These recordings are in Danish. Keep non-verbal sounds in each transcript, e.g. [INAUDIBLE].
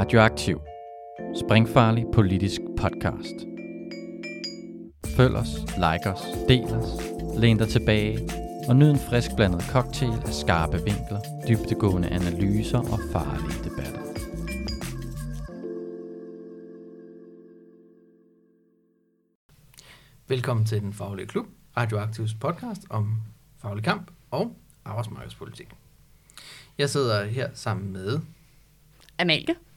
Radioaktiv. Springfarlig politisk podcast. Følg os, like os, del os, læn dig tilbage og nyd en frisk blandet cocktail af skarpe vinkler, dybtegående analyser og farlige debatter. Velkommen til Den Faglige Klub, Radioaktivs podcast om faglig kamp og arbejdsmarkedspolitik. Jeg sidder her sammen med, Amalie.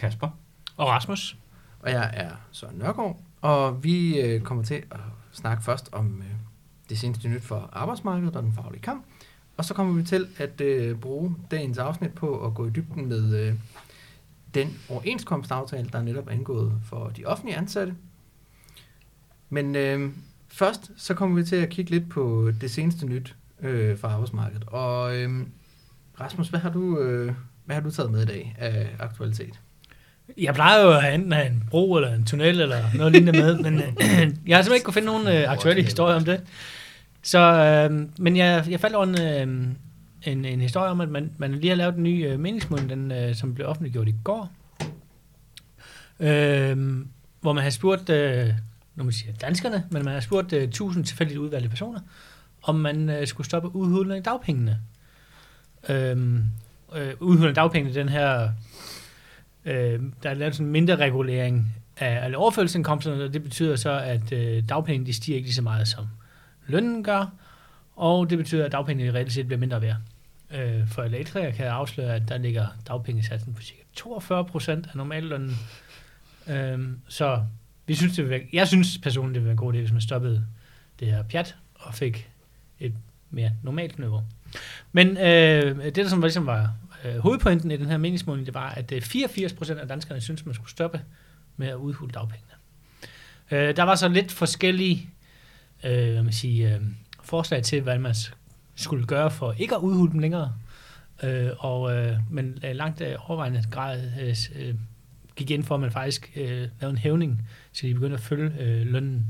Kasper. Og Rasmus. og jeg er Søren Nørgaard, og vi øh, kommer til at snakke først om øh, det seneste nyt for arbejdsmarkedet og den faglige kamp, og så kommer vi til at øh, bruge dagens afsnit på at gå i dybden med øh, den overenskomstaftale, der netop er indgået for de offentlige ansatte. Men øh, først så kommer vi til at kigge lidt på det seneste nyt øh, for arbejdsmarkedet. Og øh, Rasmus, hvad har du øh, hvad har du taget med i dag af aktualitet? Jeg plejer jo at enten have en bro eller en tunnel eller noget lignende med, men øh, [CLEARS THROAT] jeg har simpelthen ikke kunne finde nogen øh, aktuelle historier om det. Så, øh, men jeg, jeg faldt over en, øh, en, en historie om, at man, man lige har lavet en ny øh, meningsmåling, den, øh, som blev offentliggjort i går, øh, hvor man har spurgt, øh, nu man siger danskerne, men man har spurgt øh, 1000 tilfældigt udvalgte personer, om man øh, skulle stoppe udhulning af dagpengene. Øh, øh, udhulning af dagpengene, den her øh, der er lavet sådan en mindre regulering af alle overførselsindkomsterne, og det betyder så, at øh, dagpengene de stiger ikke lige så meget, som lønnen gør, og det betyder, at dagpengene reelt set bliver mindre værd. Øh, for elektrikere kan jeg afsløre, at der ligger dagpengesatsen på cirka 42 procent af normallønnen. Øh, så vi synes, det vil være, jeg synes personligt, det vil være en god idé, hvis man stoppede det her pjat og fik et mere normalt niveau. Men øh, det, der som ligesom var øh, hovedpointen i den her meningsmåling, det var, at øh, 84 procent af danskerne synes, man skulle stoppe med at udhule dagpengene. Øh, der var så lidt forskellige øh, hvad man siger, øh, forslag til, hvad man skulle gøre for ikke at udhule dem længere. Øh, og, øh, men øh, langt øh, overvejende grad øh, øh, gik ind for, at man faktisk øh, lavede en hævning, så de begyndte at følge øh, lønnen.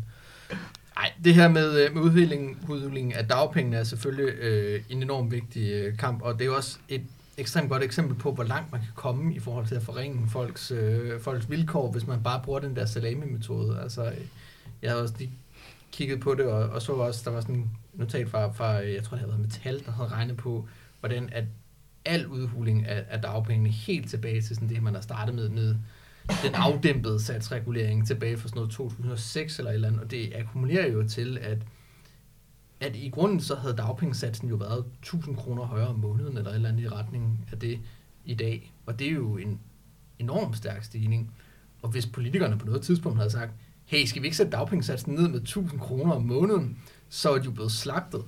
Nej, det her med, med udhuling, udhuling af dagpengene er selvfølgelig øh, en enorm vigtig øh, kamp, og det er jo også et ekstremt godt eksempel på, hvor langt man kan komme i forhold til at forringe folks, øh, folks vilkår, hvis man bare bruger den der salami-metode. Altså, jeg havde også lige kigget på det, og, og så også, der var sådan en notat fra, fra, jeg tror det havde været Metal, der havde regnet på, hvordan at al udhuling af, af dagpengene helt tilbage til sådan det, man har startet med, med den afdæmpede satsregulering tilbage fra sådan noget 2006 eller et eller andet, og det akkumulerer jo til, at at i grunden så havde dagpengesatsen jo været 1000 kroner højere om måneden, eller et eller andet i retning af det i dag. Og det er jo en enorm stærk stigning. Og hvis politikerne på noget tidspunkt havde sagt, hey, skal vi ikke sætte dagpengesatsen ned med 1000 kroner om måneden, så er de jo blevet slagtet.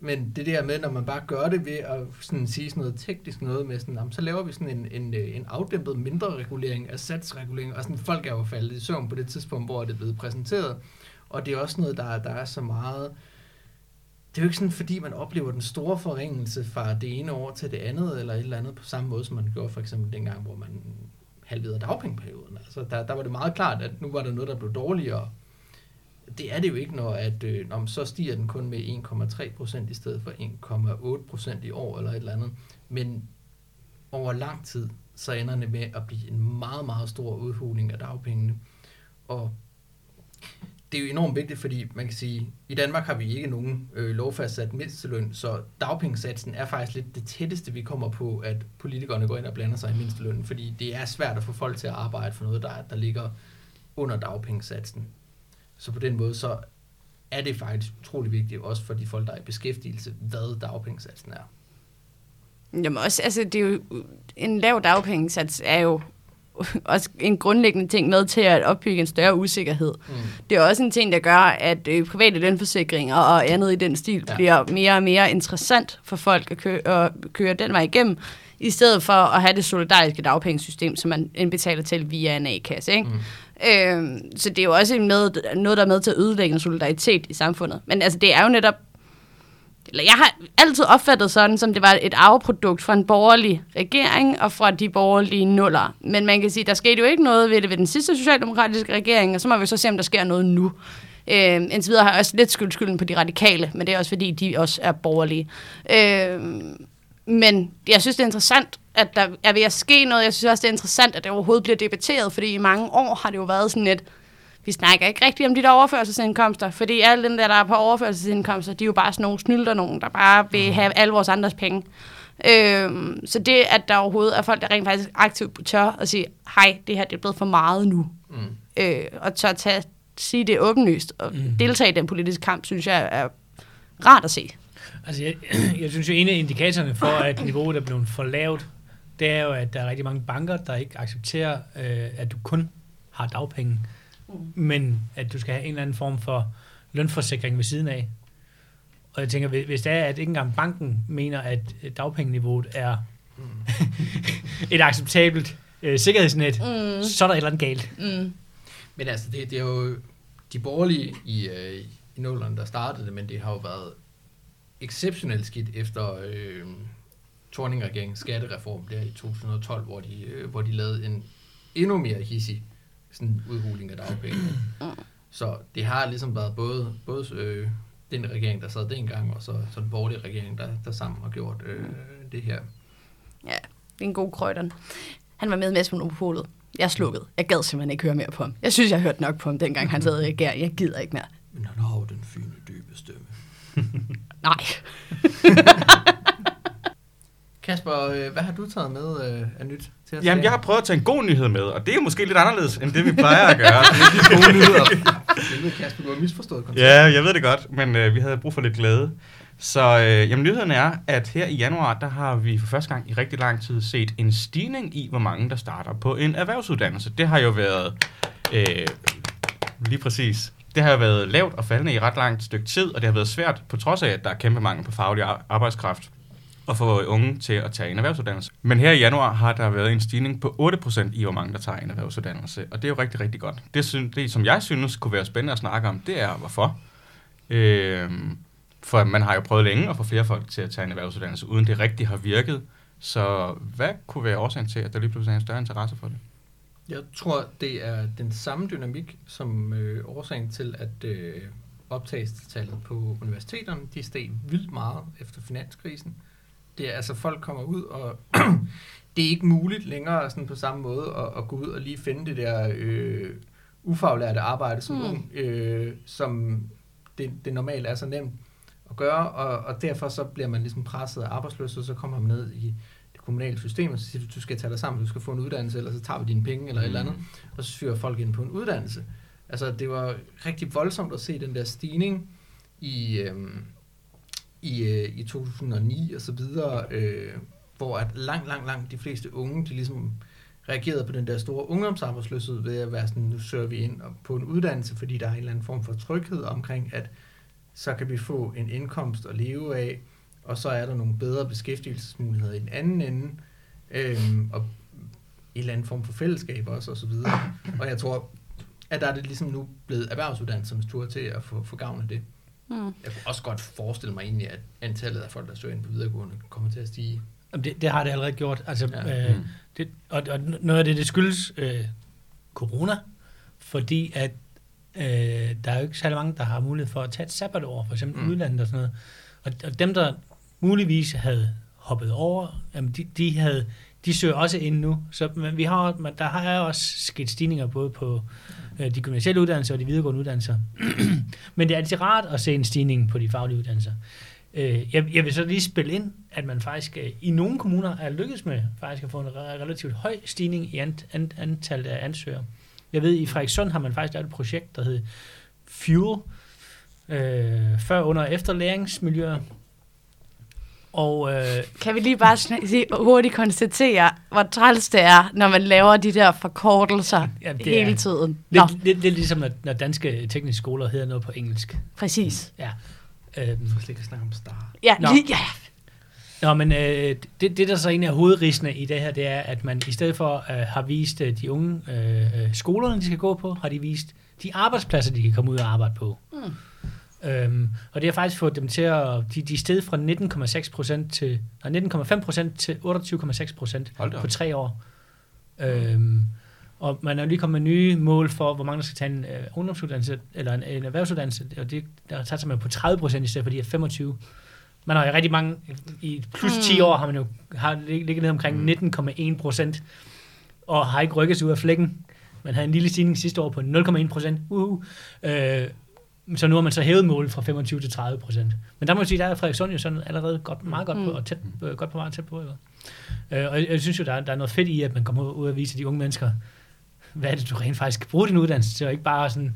Men det der med, når man bare gør det ved at sådan sige sådan noget teknisk noget med sådan, jamen, så laver vi sådan en, en, øh, en afdæmpet mindre regulering af satsregulering, og sådan folk er jo faldet i søvn på det tidspunkt, hvor det er blevet præsenteret. Og det er også noget, der, der er så meget det er jo ikke sådan, fordi man oplever den store forringelse fra det ene år til det andet, eller et eller andet på samme måde, som man gjorde for eksempel dengang, hvor man halverede dagpengeperioden. Altså, der, der var det meget klart, at nu var der noget, der blev dårligere. Det er det jo ikke, når, at, øh, når så stiger den kun med 1,3 procent i stedet for 1,8 procent i år, eller et eller andet. Men over lang tid, så ender det med at blive en meget, meget stor udhuling af dagpengene. Og det er jo enormt vigtigt, fordi man kan sige, i Danmark har vi ikke nogen øh, lovfastsat mindsteløn, så dagpengesatsen er faktisk lidt det tætteste, vi kommer på, at politikerne går ind og blander sig i mindstelønnen, fordi det er svært at få folk til at arbejde for noget, der, der ligger under dagpengesatsen. Så på den måde, så er det faktisk utrolig vigtigt, også for de folk, der er i beskæftigelse, hvad dagpengesatsen er. Jamen også, altså det er jo, en lav dagpengesats er jo [LAUGHS] også en grundlæggende ting med til at opbygge en større usikkerhed. Mm. Det er også en ting, der gør, at øh, private lønforsikringer og andet i den stil ja. bliver mere og mere interessant for folk at køre, at køre den vej igennem, i stedet for at have det solidariske dagpengesystem, som man indbetaler til via en A-kasse. Ikke? Mm. Øhm, så det er jo også med, noget, der er med til at ødelægge en solidaritet i samfundet. Men altså, det er jo netop eller jeg har altid opfattet sådan, som det var et arveprodukt fra en borgerlig regering og fra de borgerlige nuller. Men man kan sige, der skete jo ikke noget ved det ved den sidste socialdemokratiske regering, og så må vi så se, om der sker noget nu. Øh, indtil videre har jeg også lidt skyld skylden på de radikale, men det er også fordi, de også er borgerlige. Øh, Men jeg synes, det er interessant, at der er ved at ske noget. Jeg synes også, det er interessant, at det overhovedet bliver debatteret, fordi i mange år har det jo været sådan et, vi snakker ikke rigtigt om de der overførselsindkomster, fordi alle dem der, der er på overførselsindkomster, de er jo bare sådan nogle snylder nogen, der bare vil have alle vores andres penge. Øhm, så det, at der overhovedet er folk, der rent faktisk aktivt tør at sige, hej, det her det er blevet for meget nu, Mm. øh, og tør tage, sige det åbenlyst, og Mm. mm. deltage i den politiske kamp, synes jeg er rart at se. Altså, jeg, [CLEARS THROAT] jeg synes jo, en af indikatorerne for, at niveauet er blevet for lavt, det er jo, at der er rigtig mange banker, der ikke accepterer, øh, at du kun har dagpenge, men at du skal have en eller anden form for lønforsikring ved siden af. Og jeg tænker, hvis- det er, at ikke engang banken mener, at dagpengeniveauet er [LAUGHS] et acceptabelt øh, sikkerhedsnet, Mm. så er der et eller andet galt. Mm. Men altså, det, det er jo de borgerlige i, øh, i nullerne, der startede det, men det har jo været exceptionelt skidt efter øh, Torning-regeringens skattereform der i 2012, hvor de, øh, hvor de lavede en endnu mere hissig sådan udhuling af dagpenge. Så det har ligesom været både, både øh, den regering, der sad dengang, og så, så den borgerlige regering, der, der sammen har gjort øh, det her. Ja, det er en god krøjderen. Han var med med Monopolet. Jeg slukkede. Jeg gad simpelthen ikke høre mere på ham. Jeg synes, jeg hørte nok på ham, dengang han sad i regering. Jeg gider ikke mere. Men han har jo den fine, dybe stemme. Nej. [LAUGHS] Kasper, øh, hvad har du taget med øh, af nyt til os? Jamen, jeg har prøvet at tage en god nyhed med, og det er jo måske lidt anderledes, end det vi plejer at gøre. [LAUGHS] Det er de gode nyheder. Jeg Kasper, du har misforstået konceptet. Ja, jeg ved det godt, men øh, vi havde brug for lidt glæde. Så øh, jamen, nyheden er, at her i januar, der har vi for første gang i rigtig lang tid set en stigning i, hvor mange der starter på en erhvervsuddannelse. Det har jo været øh, lige præcis. Det har jo været lavt og faldende i ret langt stykke tid, og det har været svært, på trods af, at der er kæmpe mangel på faglig ar- arbejdskraft, at få unge til at tage en erhvervsuddannelse. Men her i januar har der været en stigning på 8% i, hvor mange der tager en erhvervsuddannelse, og det er jo rigtig, rigtig godt. Det, det som jeg synes kunne være spændende at snakke om, det er, hvorfor. Øh, for man har jo prøvet længe at få flere folk til at tage en erhvervsuddannelse, uden det rigtig har virket. Så hvad kunne være årsagen til, at der lige pludselig er en større interesse for det? Jeg tror, det er den samme dynamik som øh, årsagen til, at øh, optagelsestallet på universiteterne, de steg vildt meget efter finanskrisen. Det altså, folk kommer ud, og [CLEARS THROAT] det er ikke muligt længere sådan på samme måde at, at gå ud og lige finde det der øh, ufaglærte arbejde som Mm. mm. ung, øh, som det, det normalt er så nemt at gøre, og, og derfor så bliver man ligesom presset af arbejdsløshed, så kommer man ned i det kommunale system, og så siger du, du skal tage dig sammen, du skal få en uddannelse, eller så tager vi dine penge, eller mm. et eller andet, og så syrer folk ind på en uddannelse. Altså, det var rigtig voldsomt at se den der stigning i, øhm, i, øh, i 2009 og så videre, øh, hvor at langt, langt, langt de fleste unge, de ligesom reagerede på den der store ungdomsarbejdsløshed ved at være sådan, nu søger vi ind på en uddannelse, fordi der er en eller anden form for tryghed omkring, at så kan vi få en indkomst at leve af, og så er der nogle bedre beskæftigelsesmuligheder i den anden ende, øh, og en eller anden form for fællesskab også, og så videre. Og jeg tror, at der er det ligesom nu blevet erhvervsuddannelsernes tur til at få, få gavn af det. Mm. Jeg kunne også godt forestille mig egentlig, at antallet af folk, der søger ind på videregående, kommer til at stige. Jamen, Det, det har det allerede gjort. Altså, Ja. øh, det, og, og noget af det, det skyldes øh, corona, fordi at øh, der er jo ikke særlig mange, der har mulighed for at tage et sabbatår, for eksempel mm. udlandet og sådan noget. Og, og dem, der muligvis havde hoppet over, jamen de, de, havde, de søger også ind nu. Så men vi har, men der har også sket stigninger både på øh, de gymnasielle uddannelser og de videregående uddannelser. [CLEARS THROAT] men det er altid rart at se en stigning på de faglige uddannelser. Øh, jeg, jeg vil så lige spille ind, at man faktisk øh, i nogle kommuner er lykkedes med faktisk at få en relativt høj stigning i ant, ant, antallet af ansøgere. Jeg ved, i Frederikssund har man faktisk lavet et projekt, der hedder Fuel, øh, før, under og efter læringsmiljøer. Og øh, Kan vi lige bare sn- sige, hurtigt konstatere, hvor træls det er, når man laver de der forkortelser ja, det hele er tiden? Nå, lidt, lidt, lidt ligesom, når, når danske tekniske skoler hedder noget på engelsk. præcis. Ja. Øhm, skal slet ikke snakke om star. Ja, Nå. lige, ja. Nå, men øh, det, det, der så en af hovedrisene i det her, det er, at man i stedet for øh, har vist øh, de unge øh, øh, skolerne, de skal gå på, har de vist de arbejdspladser, de kan komme ud og arbejde på. Mm. Øhm, og det har faktisk fået dem til at, de, de er steget fra 19,6 procent til, nej, 19,5 procent til 28,6 procent Hold da op. på tre år. Øhm, og man er lige kommet med nye mål for, hvor mange der skal tage en øh, ungdomsuddannelse, eller en, en erhvervsuddannelse, og det, der tager man på 30 procent i stedet for de her 25. Man har jo rigtig mange, i plus 10 Mm. år har man jo har lig- ligget ned omkring 19,1 procent, og har ikke rykket sig ud af flækken. Man havde en lille stigning sidste år på 0,1 procent. Uh, øh, så nu har man så hævet målet fra 25 til 30 procent. Men der må jeg sige, der er Frederikssund jo sådan allerede godt, meget godt på, Mm. og tæt, øh, godt på vej tæt på. Ikke? Øh, og jeg, jeg synes jo, der er, der er noget fedt i, at man kommer ud og viser de unge mennesker, hvad er det, du rent faktisk kan bruge din uddannelse til, og ikke bare sådan,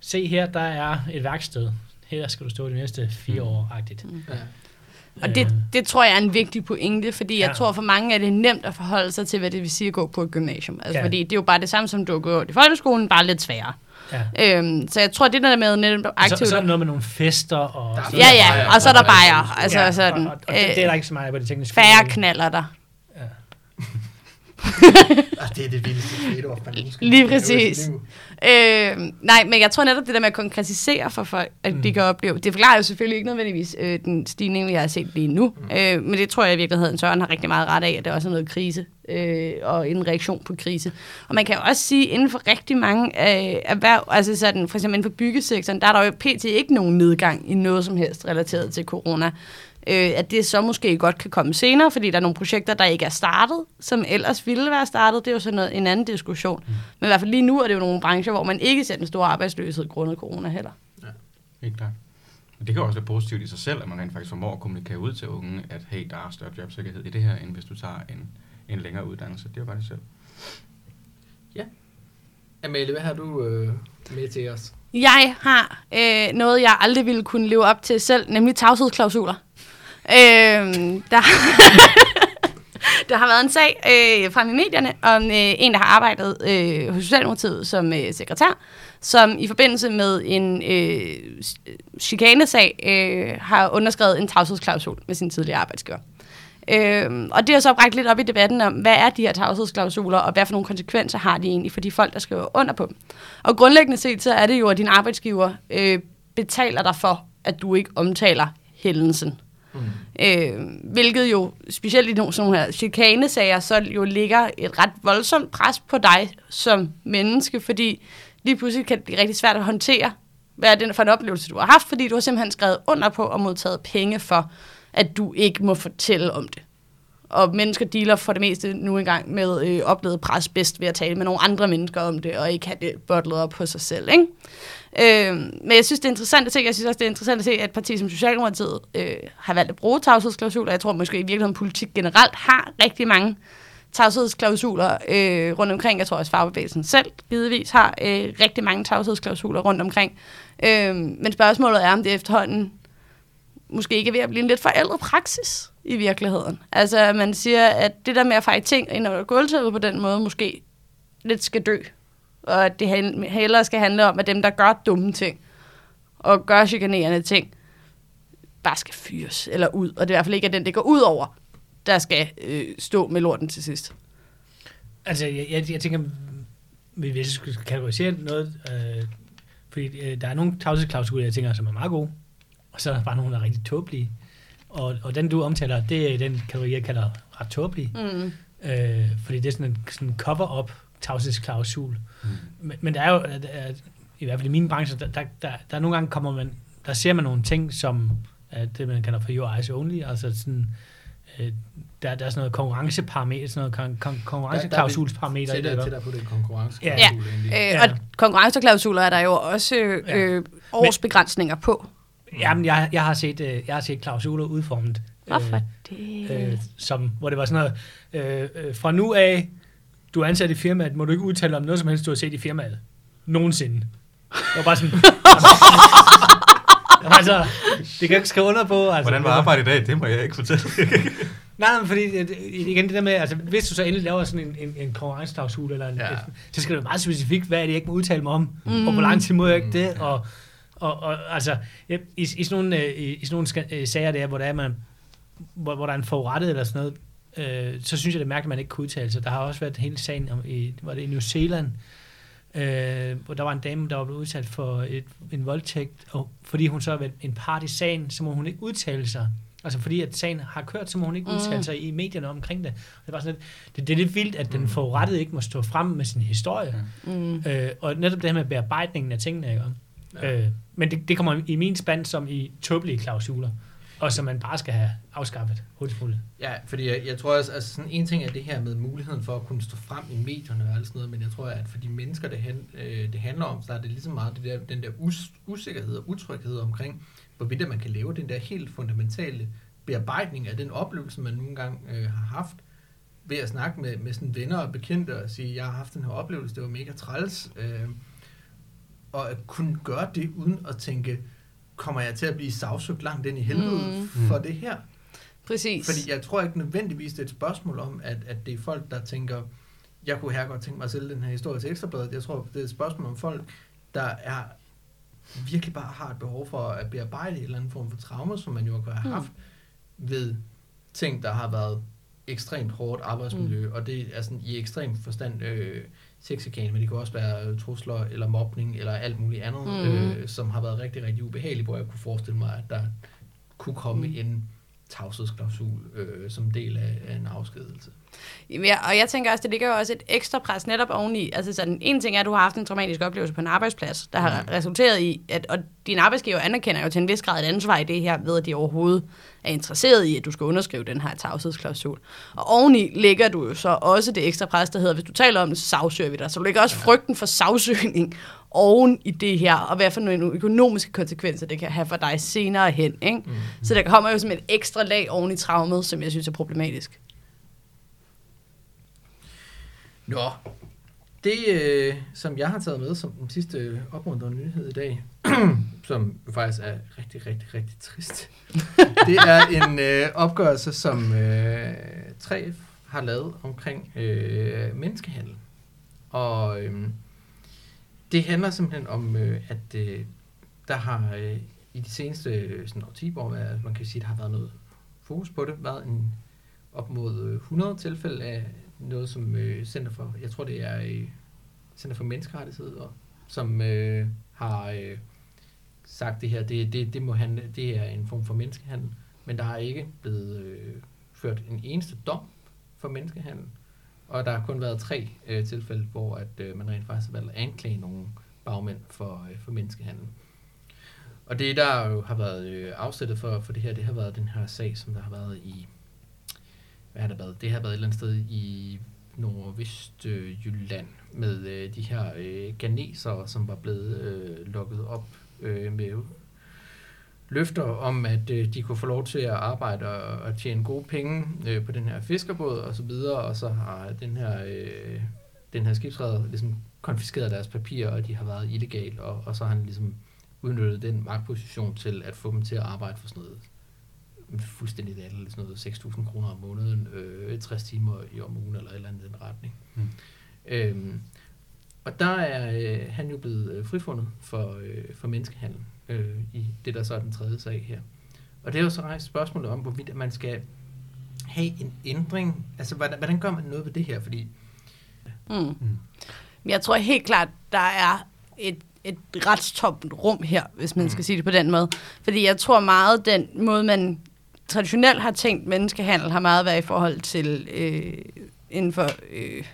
se her, der er et værksted. Her skal du stå de næste fire Mm. år-agtigt. Ja. Og det, det tror jeg er en vigtig pointe, fordi jeg Ja. tror for mange er det nemt at forholde sig til, hvad det vil sige at gå på et gymnasium. Altså, Ja. Fordi det er jo bare det samme, som du har gået i folkeskolen, bare lidt sværere. Ja. Øhm, så jeg tror, det der med netop Og så, aktivt... så er der noget med nogle fester, og... Ja, ja, og så er der er bajer. Altså ja, sådan, og, og, og det, det, er der øh, ikke så meget på det tekniske. færre knaller der. Ah, [LAUGHS] det er det vildeste trade-off, man nogensinde Lige præcis. Øh, nej, men jeg tror netop det der med at konkretisere for folk, at mm. de kan opleve. Det forklarer jo selvfølgelig ikke nødvendigvis øh, den stigning, vi har set lige nu. Mm. Øh, men det tror jeg i virkeligheden, Søren har rigtig meget ret af, at det også er noget krise øh, og en reaktion på krise. Og man kan jo også sige, inden for rigtig mange øh, erhverv, altså sådan, for eksempel inden for byggesektoren, der er der jo pt. ikke nogen nedgang i noget som helst relateret til corona. Øh, at det så måske godt kan komme senere, fordi der er nogle projekter, der ikke er startet, som ellers ville være startet. Det er jo sådan noget, en anden diskussion. Mm. Men i hvert fald lige nu er det jo nogle brancher, hvor man ikke ser den store arbejdsløshed grundet corona heller. Helt klart. Men det kan også være positivt i sig selv, at man rent faktisk formår at kommunikere ud til unge, at hey, der er større jobsikkerhed i det her, end hvis du tager en, en længere uddannelse. Det er jo bare det selv. Amalie, hvad har du øh, med til os? Jeg har øh, noget, jeg aldrig ville kunne leve op til selv, nemlig tavshedsklausuler. Øh, der, [LAUGHS] der har været en sag øh, frem i medierne om øh, en, der har arbejdet øh, hos Socialdemokratiet som øh, sekretær, som i forbindelse med en øh, chikanesag øh, har underskrevet en tavshedsklausul med sin tidligere arbejdsgiver. Øh, og det har så bragt lidt op i debatten om, hvad er de her tavshedsklausuler, og hvad for nogle konsekvenser har de egentlig for de folk, der skriver under på dem. Og grundlæggende set, så er det jo, at din arbejdsgiver øh, betaler dig for, at du ikke omtaler hændelsen. Mm. Øh, hvilket jo, specielt i nogle sådan nogle her chikanesager, så jo ligger et ret voldsomt pres på dig som menneske, fordi lige pludselig kan det blive rigtig svært at håndtere, hvad er det for en oplevelse, du har haft, fordi du har simpelthen skrevet under på og modtaget penge for, at du ikke må fortælle om det. Og mennesker dealer for det meste nu engang med øh, oplevet pres bedst ved at tale med nogle andre mennesker om det, og ikke have det bottlet op på sig selv. Ikke? Øh, men jeg synes, det er interessant at se. Jeg synes også, det er interessant at se, at et parti som Socialdemokratiet øh, har valgt at bruge tavshedsklausuler. Jeg tror måske i virkeligheden, politik generelt har rigtig mange tavshedsklausuler øh, rundt omkring. Jeg tror også, fagbevægelsen selv givetvis har øh, rigtig mange tavshedsklausuler rundt omkring. Øh, men spørgsmålet er, om det efterhånden måske ikke er ved at blive en lidt forældret praksis i virkeligheden. Altså, man siger, at det der med at fejre ting ind under gulvtæppet på den måde, måske lidt skal dø. Og at det hel- hellere skal handle om, at dem, der gør dumme ting, og gør chikanerende ting, bare skal fyres eller ud. Og det er i hvert fald ikke, at den, det går ud over, der skal øh, stå med lorten til sidst. Altså, jeg, jeg, jeg tænker, hvis jeg skulle kategorisere noget, øh, fordi øh, der er nogle tavshedsklausuler, jeg tænker, som er meget gode, og så er der bare nogle, der er rigtig tåbelige. Og, og den, du omtaler, det er den kategori, jeg kalder ret tåbelig. Mm. Øh, fordi det er sådan en sådan cover-up tavshedsklausul. Mm. Men, men der er jo, at- at- i hvert fald i min branche, der, der, der, der nogle gange kommer man, der ser man nogle ting, som er det, man kalder for your eyes only, altså sådan, øh, der, der er sådan noget konkurrenceparameter, sådan noget kon, kon, konkurrenceklausulsparameter. i det, Tættere tættere på det konkurrence. Ja. Øh, Ja. Og konkurrenceklausuler er der jo også øh, Ja. øh, årsbegrænsninger på. Jamen, jeg, jeg, har set, øh, jeg har set klausuler udformet, Hvorfor det? øh, som, hvor det var sådan noget, øh, øh, fra nu af, du er ansat i firmaet, må du ikke udtale om noget som helst, du har set i firmaet. Nogensinde. Det var bare sådan... [LAUGHS] altså, det kan jeg ikke skrive under på. Altså, Hvordan var arbejdet i dag? Det må jeg ikke fortælle. [LAUGHS] Nej, men fordi, øh, igen det der med, altså hvis du så endelig laver sådan en, en, en konkurrenceklausul, eller en, Ja. så skal det være meget specifikt, hvad er det, jeg ikke må udtale mig om, mm. og hvor lang tid må jeg ikke det, og, og, og altså, i, i sådan nogle, øh, i, i sådan nogle øh, sager der, hvor der er, man, hvor, hvor der er en forurettet eller sådan noget, øh, så synes jeg, det er mærkeligt, at man ikke kan udtale sig. Der har også været hele sagen om, i, var det i New Zealand, øh, hvor der var en dame, der var blevet udsat for et, en voldtægt, og fordi hun så har været en part i sagen, så må hun ikke udtale sig. Altså fordi at sagen har kørt, så må hun ikke Mm. udtale sig i medierne omkring det. Det, var sådan lidt, det, det er lidt vildt, at den forurettede ikke må stå frem med sin historie. Mm. Øh, og netop det her med bearbejdningen af tingene. Ikke? Ja. Øh, men det, det kommer i min spand som i tåbelige klausuler og som man bare skal have afskaffet hurtigst muligt. Ja, fordi jeg, jeg tror også, altså sådan en ting er det her med muligheden for at kunne stå frem i medierne og alt sådan noget, men jeg tror, at for de mennesker, det, han, øh, det handler om, så er det ligesom meget det der, den der us, usikkerhed og utryghed omkring, hvorvidt man kan lave den der helt fundamentale bearbejdning af den oplevelse, man nogle gange øh, har haft, ved at snakke med, med sådan venner og bekendte og sige, jeg har haft den her oplevelse, det var mega træls, øh, og at kunne gøre det uden at tænke, kommer jeg til at blive sagsøgt langt ind i helvede Mm. for det her? Præcis. Fordi jeg tror ikke nødvendigvis, det er et spørgsmål om, at, at det er folk, der tænker, jeg kunne her godt tænke mig at sælge den her historie til Ekstrabladet. Jeg tror, det er et spørgsmål om folk, der er virkelig bare har et behov for at bearbejde en eller anden form for traume, som man jo kan have Mm. haft ved ting, der har været ekstremt hårdt arbejdsmiljø, mm. og det er sådan i ekstrem forstand øh, sexikane, men det kan også være øh, trusler eller mobning eller alt muligt andet, Mm. øh, som har været rigtig, rigtig ubehageligt, hvor jeg kunne forestille mig, at der kunne komme Mm. mm. en tavshedsklausul øh, som del af, af en afskedelse. Jamen, Ja, og jeg tænker også, det ligger jo også et ekstra pres netop oveni. Altså sådan, en ting er, at du har haft en traumatisk oplevelse på en arbejdsplads, der har Mm. resulteret i, at og din arbejdsgiver anerkender jo til en vis grad et ansvar i det her, ved at de overhovedet er interesseret i, at du skal underskrive den her tavshedsklausul. Og oveni ligger du jo så også det ekstra pres, der hedder, hvis du taler om det, så sagsøger vi dig. Så du ligger også frygten for sagsøgning oven i det her, og hvad for nogle økonomiske konsekvenser det kan have for dig senere hen. Ikke? Mm. Så der kommer jo som et ekstra lag oven i traumet, som jeg synes er problematisk. Nå, det øh, som jeg har taget med som den sidste opmuntrende nyhed i dag, [CLEARS THROAT] som faktisk er rigtig, rigtig, rigtig trist, [LAUGHS] det er en øh, opgørelse, som øh, 3F har lavet omkring øh, menneskehandel. Og øh, det handler simpelthen om, øh, at øh, der har øh, i de seneste øh, sådan, år, 10 år, været- man kan sige, der har været noget fokus på det, været en op mod øh, 100 tilfælde af noget, som øh, Center for, jeg tror det er øh, Center for Menneskerettigheder, som øh, har øh, sagt det her, det, det, det, må handle, det er en form for menneskehandel, men der er ikke blevet øh, ført en eneste dom for menneskehandel, og der har kun været tre øh, tilfælde, hvor at, øh, man rent faktisk har valgt at anklage nogle bagmænd for, øh, for menneskehandel. Og det, der jo har været øh, afsættet for, for det her, det har været den her sag, som der har været i hvad har det været? Det har været et eller andet sted i Nordvestjylland med øh, de her øh, ganesere, som var blevet øh, lukket op øh, med løfter om, at øh, de kunne få lov til at arbejde og, og tjene gode penge øh, på den her fiskerbåd og så videre, og så har den her, øh, den her skibsredder ligesom konfiskeret deres papirer, og de har været illegal, og, og så har han ligesom udnyttet den magtposition til at få dem til at arbejde for sådan noget fuldstændig latterligt, sådan noget 6.000 kroner om måneden, øh, 60 timer i om ugen, eller et eller andet i den retning. Mm. Øhm, og der er øh, han jo blevet øh, frifundet for, øh, for menneskehandel øh, i det, der så er den tredje sag her. Og det er jo så rejst spørgsmålet om, hvorvidt man skal have en ændring. Altså, hvordan, hvordan gør man noget ved det her? Fordi Mm. Mm. Men Jeg tror helt klart, der er et, et retstomt rum her, hvis man skal sige det på den måde. Fordi jeg tror meget, den måde, man traditionelt har tænkt menneskehandel, har meget været i forhold til øh, inden for... Øh,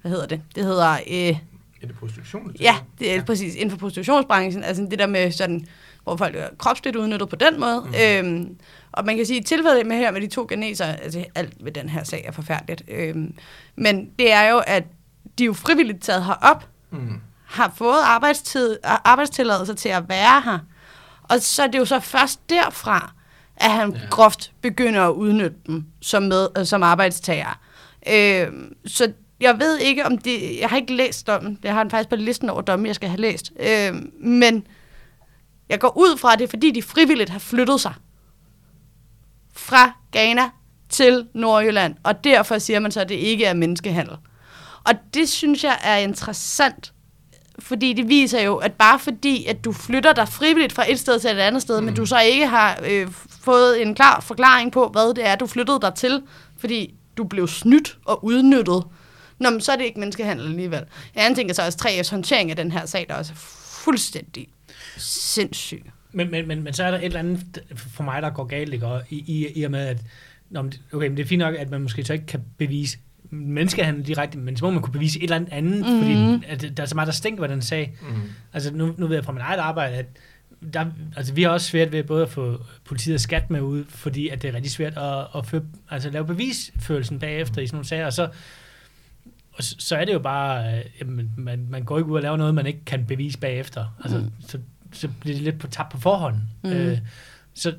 hvad hedder det? Det hedder... Øh, er det prostitution? du Ja, det er ja. præcis inden for prostitutionsbranchen, altså det der med sådan, hvor folk er kropsligt udnyttet på den måde. Mm. Øhm, og man kan sige, at tilfældet med her med de to ganeser, altså alt ved den her sag er forfærdeligt. Øhm, men det er jo, at de er jo frivilligt taget herop, Mm. har fået arbejdstid, arbejdstilladelse til at være her. Og så er det jo så først derfra, at han Ja. ja. groft begynder at udnytte dem som, med, øh, som arbejdstager. Øh, så jeg ved ikke om det, jeg har ikke læst dommen, jeg har den faktisk på listen over domme, jeg skal have læst. Øh, men jeg går ud fra, det fordi, de frivilligt har flyttet sig fra Ghana til Nordjylland, og derfor siger man så, at det ikke er menneskehandel. Og det synes jeg er interessant, fordi det viser jo, at bare fordi, at du flytter dig frivilligt fra et sted til et andet sted, mm. men du så ikke har øh, fået en klar forklaring på, hvad det er, du flyttede dig til, fordi du blev snydt og udnyttet, Nå, men så er det ikke menneskehandel alligevel. Jeg tænker så også 3F's håndtering af den her sag, der også er fuldstændig sindssyg. Men, men, men, men så er der et eller andet for mig, der går galt, ikke? Og i, i, i og med, at nå, okay, men det er fint nok, at man måske så ikke kan bevise menneskehandel direkte, men så må man kunne bevise et eller andet andet, mm. fordi at der er så meget, der stinker ved den sag. Mm. Altså, nu, nu ved jeg fra min eget arbejde, at der, altså, vi har også svært ved både at få politiet og skat med ud, fordi at det er rigtig svært at, at føre, altså, lave bevisførelsen bagefter i sådan nogle sager, og så, og så, så er det jo bare, øh, jamen, man, man går ikke ud og laver noget, man ikke kan bevise bagefter. Altså, Mm. så, så bliver det lidt på tab på forhånd. Mm. Øh, så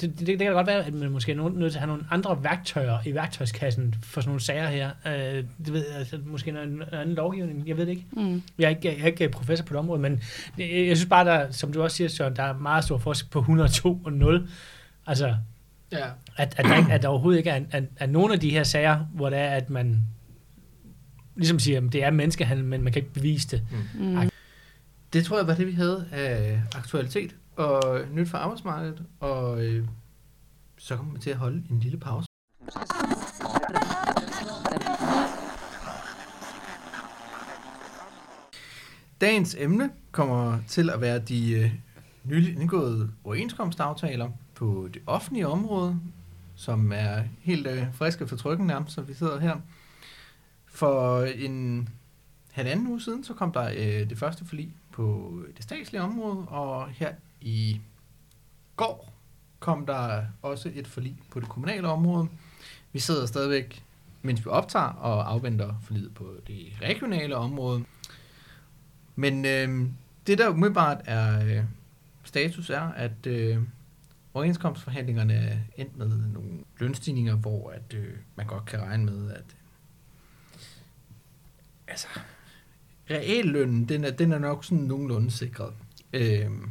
det, det, det kan da godt være, at man måske er nødt til at have nogle andre værktøjer i værktøjskassen for sådan nogle sager her. Øh, det ved, jeg, altså, måske noget, noget anden lovgivning, jeg ved det ikke. Mm. Jeg er ikke, jeg er ikke professor på det område, men jeg, jeg synes bare, der, som du også siger, Søren, der er meget stor forskel på 102 og 0. Altså, Ja. at, at, der, at der overhovedet ikke er, er, er nogen af de her sager, hvor det er, at man ligesom siger, at det er menneskehandel, men man kan ikke bevise det. Mm. Det tror jeg var det, vi havde af aktualitet og nyt for arbejdsmarkedet. Og øh, så kommer vi til at holde en lille pause. Dagens emne kommer til at være de øh, nylig indgåede overenskomstaftaler på det offentlige område, som er helt øh, friske for trykken nærmest, så vi sidder her. For en halvanden uge siden, så kom der øh, det første forlig på det statslige område, og her i går kom der også et forlig på det kommunale område. Vi sidder stadigvæk, mens vi optager, og afventer forliget på det regionale område. Men øh, det der umiddelbart er øh, status er, at øh, overenskomstforhandlingerne er endt med nogle lønstigninger, hvor at, øh, man godt kan regne med, at altså, reallønnen, den er, den er nok sådan nogenlunde sikret. Øhm,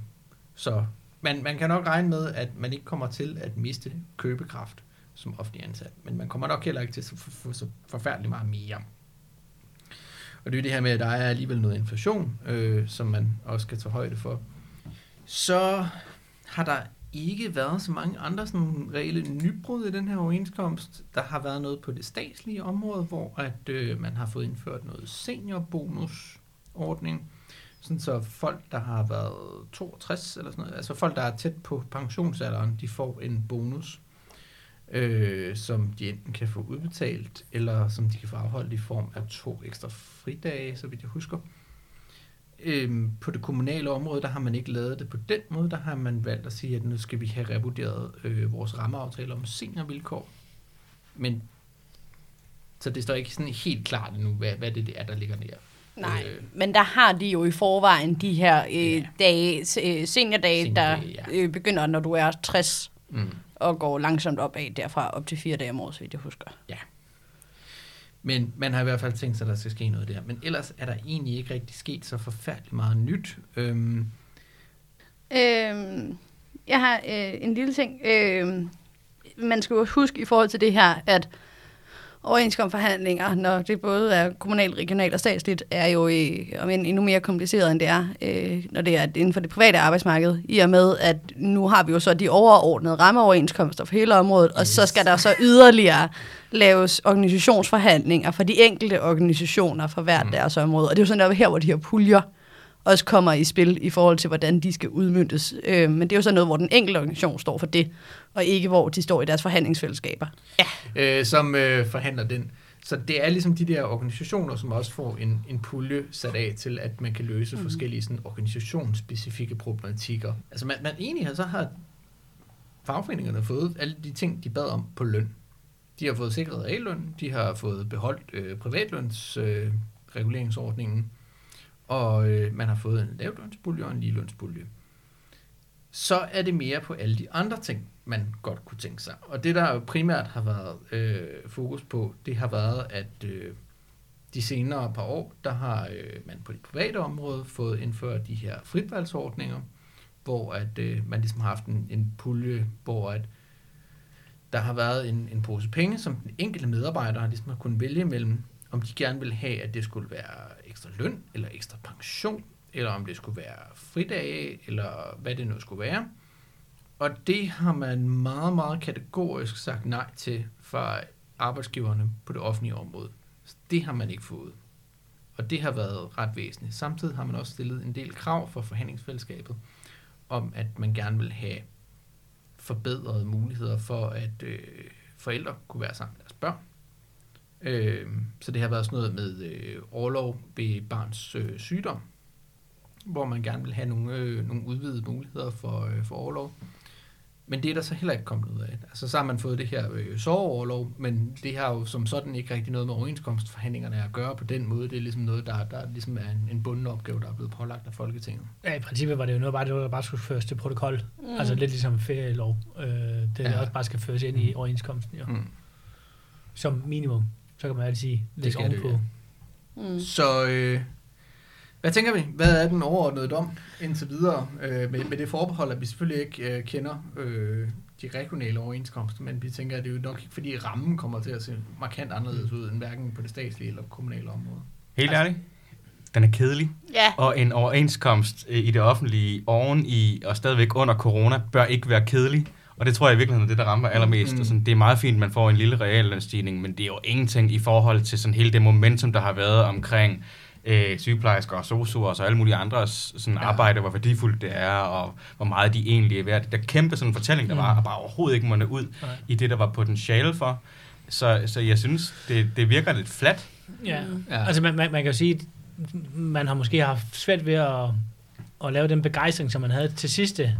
så man, man kan nok regne med, at man ikke kommer til at miste købekraft som offentlig ansat, men man kommer nok heller ikke til at få få så forfærdeligt meget mere. Og det er jo det her med, at der er alligevel noget inflation, øh, som man også skal tage højde for. Så har der ikke været så mange andre sådan reelle nybrud i den her overenskomst. Der har været noget på det statslige område, hvor at øh, man har fået indført noget seniorbonusordning, sådan så folk, der har været 62 eller sådan noget, altså folk, der er tæt på pensionsalderen, de får en bonus, øh, som de enten kan få udbetalt, eller som de kan få afholdt i form af to ekstra fridage, så vidt jeg husker. Øhm, på det kommunale område, der har man ikke lavet det på den måde. Der har man valgt at sige, at nu skal vi have revurderet øh, vores rammeaftaler om seniorvilkår. Men så det står ikke sådan helt klart endnu, hvad, hvad det er, der ligger nær. Nej, Øh. men der har de jo i forvejen de her øh, Ja. dage, øh, seniordage, der Seniordage, ja. øh, begynder, når du er 60 Mm. og går langsomt opad derfra op til fire dage om året, så vidt jeg husker. Men man har i hvert fald tænkt sig, at der skal ske noget der. Men ellers er der egentlig ikke rigtig sket så forfærdeligt meget nyt. Øhm, Øhm, jeg har øh, en lille ting. Øhm, man skal jo huske i forhold til det her, at overenskomstforhandlinger, når det både er kommunalt, regionalt og statsligt, er jo øh, om end endnu mere kompliceret, end det er, øh, når det er inden for det private arbejdsmarked, i og med, at nu har vi jo så de overordnede rammeoverenskomster for hele området, og så Yes. skal der så yderligere laves organisationsforhandlinger for de enkelte organisationer for hvert Mm. deres område. Og det er jo sådan der her, hvor de her puljer også kommer i spil i forhold til, hvordan de skal udmyndtes. Øh, men det er jo så noget, hvor den enkelte organisation står for det, og ikke hvor de står i deres forhandlingsfællesskaber. øh, som øh, forhandler den. Så det er ligesom de der organisationer, som også får en, en pulje sat af til, at man kan løse mm. forskellige sådan, organisationsspecifikke problematikker. Altså man, man egentlig har, så har fagforeningerne fået alle de ting, de bad om på løn. De har fået sikret realløn, de har fået beholdt øh, privatlønsreguleringsordningen, øh, reguleringsordningen, og øh, man har fået en lavlønspulje og en ligelønspulje. Så er det mere på alle de andre ting, man godt kunne tænke sig. Og det, der jo primært har været øh, fokus på, det har været, at øh, de senere par år, der har øh, man på det private område fået indført de her fritvalgsordninger, hvor at øh, man ligesom har haft en, en pulje, hvor at der har været en, en pose penge, som den enkelte medarbejder ligesom har kunnet vælge mellem, om de gerne vil have, at det skulle være ekstra løn, eller ekstra pension, eller om det skulle være fridage, eller hvad det nu skulle være. Og det har man meget, meget kategorisk sagt nej til fra arbejdsgiverne på det offentlige område. Så det har man ikke fået. Og det har været ret væsentligt. Samtidig har man også stillet en del krav for forhandlingsfællesskabet om, at man gerne vil have forbedrede muligheder for, at øh, forældre kunne være sammen med deres børn. Øh, så det har været sådan noget med øh, overlov ved barns øh, sygdom. hvor man gerne vil have nogle, øh, nogle udvidede muligheder for, øh, for overlov. Men det er der så heller ikke kommet ud af. Altså, så har man fået det her øh, soveoverlov, men det har jo som sådan ikke rigtig noget med overenskomstforhandlingerne at gøre på den måde. Det er ligesom noget, der, der ligesom er en, en bunden opgave, der er blevet pålagt af Folketinget. Ja, i princippet var det jo noget, bare, det var, der bare skulle føres til protokol. Mm. Altså lidt ligesom ferielov. Øh, det Ja. også bare skal føres ind i overenskomsten, jo. Mm. Som minimum. Så kan man altid sige, Det lægge skal det, ovenpå. ja. Mm. Så øh, hvad tænker vi? Hvad er den overordnede dom indtil videre? Øh, med, med det forbehold, at vi selvfølgelig ikke øh, kender øh, de regionale overenskomster, men vi tænker, at det er jo nok ikke, fordi rammen kommer til at se markant anderledes ud, end hverken på det statslige eller kommunale område. Helt Altså- ærligt, den er kedelig. Ja, Og en overenskomst øh, i det offentlige oven i og stadigvæk under corona bør ikke være kedelig. Og det tror jeg i virkeligheden er det, der rammer allermest. Mm. Mm. Sådan, det er meget fint, at man får en lille reallønsstigning, men det er jo ingenting i forhold til sådan hele det momentum, der har været omkring øh, sygeplejersker og sosuer og så alle mulige andre sådan Ja. arbejde, hvor værdifuldt det er, og hvor meget de egentlig er værd. Der er kæmpe sådan en fortælling, der Mm. var, og bare overhovedet ikke måtte ud Nej. i det, der var potentiale for. Så, så jeg synes, det, det virker lidt flat. Ja. Mm. Ja. Altså man, man, man kan jo sige, at man har måske haft svært ved at, at lave den begejstring, som man havde til sidste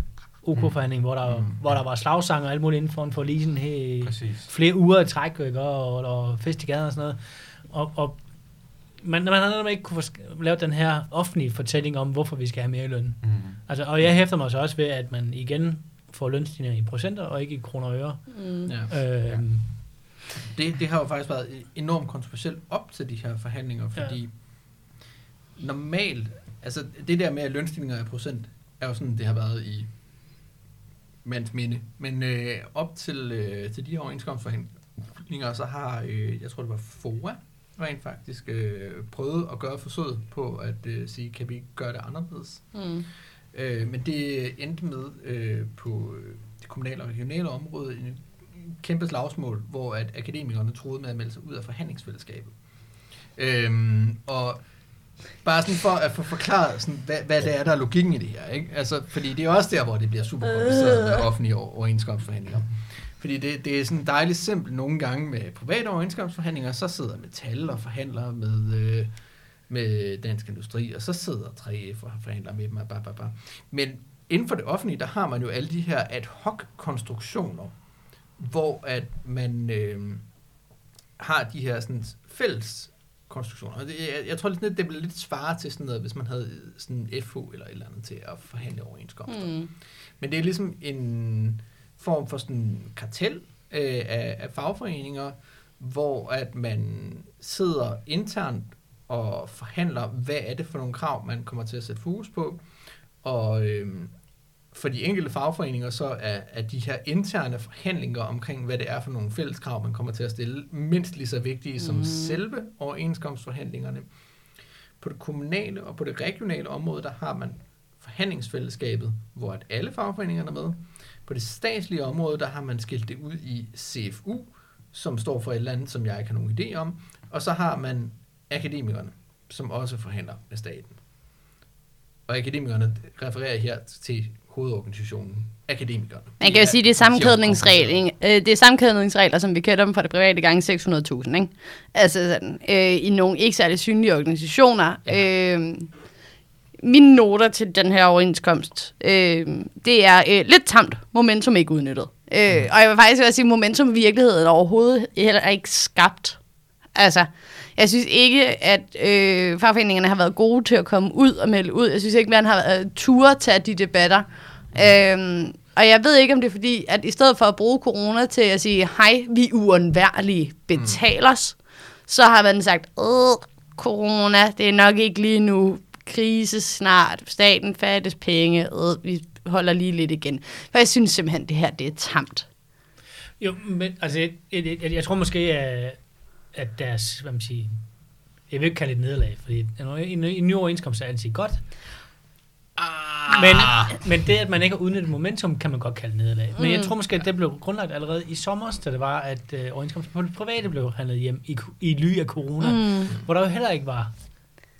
OK-forhandling, hvor, der, Mm. hvor der var slagsanger og alt muligt inden for, for lige sådan her, Præcis. flere uger i træk, ikke? Og, og fest i gaden og sådan noget. Og, og man, man har netop ikke kunne få lavet den her offentlige fortælling om, hvorfor vi skal have mere løn. Mm. Altså, og jeg hæfter mig så også ved, at man igen får lønstigninger i procenter, og ikke i kroner og øre. Mm. Ja. Øhm, Det, det har jo faktisk været enormt kontroversielt op til de her forhandlinger, fordi ja. normalt, altså det der med at lønstigninger i procent, er jo sådan, det har været i mands minde. Men øh, op til, øh, til de her overenskomstforhandlinger, så har, øh, jeg tror det var FOA, rent faktisk øh, prøvet at gøre forsøget på at øh, sige, kan vi ikke gøre det anderledes? Mm. Øh, men det endte med øh, på øh, det kommunale og regionale område en kæmpe slagsmål, hvor at akademikerne troede med at melde sig ud af forhandlingsfællesskabet. Øhm, og bare sådan for at få forklaret, sådan, hvad, hvad det er, der er logikken i det her. Ikke? Altså, fordi det er også der, hvor det bliver super kompliceret med offentlige over- overenskomstforhandlinger. Fordi det, det er sådan dejligt simpelt nogle gange med private overenskomstforhandlinger, så sidder Metal og forhandler med, øh, med Dansk Industri, og så sidder 3F og forhandler med dem. og Bah, bah, bah. Men inden for det offentlige, der har man jo alle de her ad hoc konstruktioner, hvor at man øh, har de her sådan, fælles konstruktioner. Og det, jeg, jeg tror lidt, sådan, det bliver lidt svare til sådan noget, hvis man havde sådan en FH eller et eller andet til at forhandle overenskomster. Mm. Men det er ligesom en form for sådan kartel øh, af, af fagforeninger, hvor at man sidder internt og forhandler, hvad er det for nogle krav, man kommer til at sætte fokus på. Og øh, for de enkelte fagforeninger, så er, er de her interne forhandlinger omkring, hvad det er for nogle fælles krav, man kommer til at stille, mindst lige så vigtige som Mhm. selve overenskomstforhandlingerne. På det kommunale og på det regionale område, der har man forhandlingsfællesskabet, hvor at alle fagforeningerne er med. På det statslige område, der har man skilt det ud i CFU, som står for et eller andet, som jeg ikke har nogen idé om. Og så har man akademikerne, som også forhandler med staten. Og akademikerne refererer her til hovedorganisationen, akademikerne. Man kan jo sige, det er sammenkædningsregler, øh, det er sammenkædningsregler, som vi kender dem fra det private gange 600.000, ikke? Altså sådan, øh, i nogle ikke særlig synlige organisationer. Ja. Øh, mine noter til den her overenskomst, øh, det er øh, lidt tamt, momentum ikke udnyttet. Øh, og jeg vil faktisk også sige, momentum i virkeligheden overhovedet heller ikke skabt. Altså, jeg synes ikke, at øh, fagforeningerne har været gode til at komme ud og melde ud. Jeg synes ikke, man har været ture tage de debatter. Øhm, og jeg ved ikke, om det er fordi, at i stedet for at bruge corona til at sige, hej, vi er uundværlige, betal os, så har man sagt, Åh, corona, det er nok ikke lige nu, krise snart, staten fattes penge, øh, vi holder lige lidt igen. For jeg synes simpelthen, det her, det er tamt. Jo, men altså, jeg, jeg, jeg, jeg tror måske, at, at deres, hvad man siger, jeg vil ikke kalde det et nederlag, fordi en, en, ny overenskomst er altid godt. Men, men det, at man ikke har udnyttet momentum, kan man godt kalde nederlag. Men jeg Mm. tror måske, at det blev grundlagt allerede i sommer, da det var, at øh, overenskomsten på det private blev handlet hjem i, i ly af corona, mm. hvor der jo heller ikke var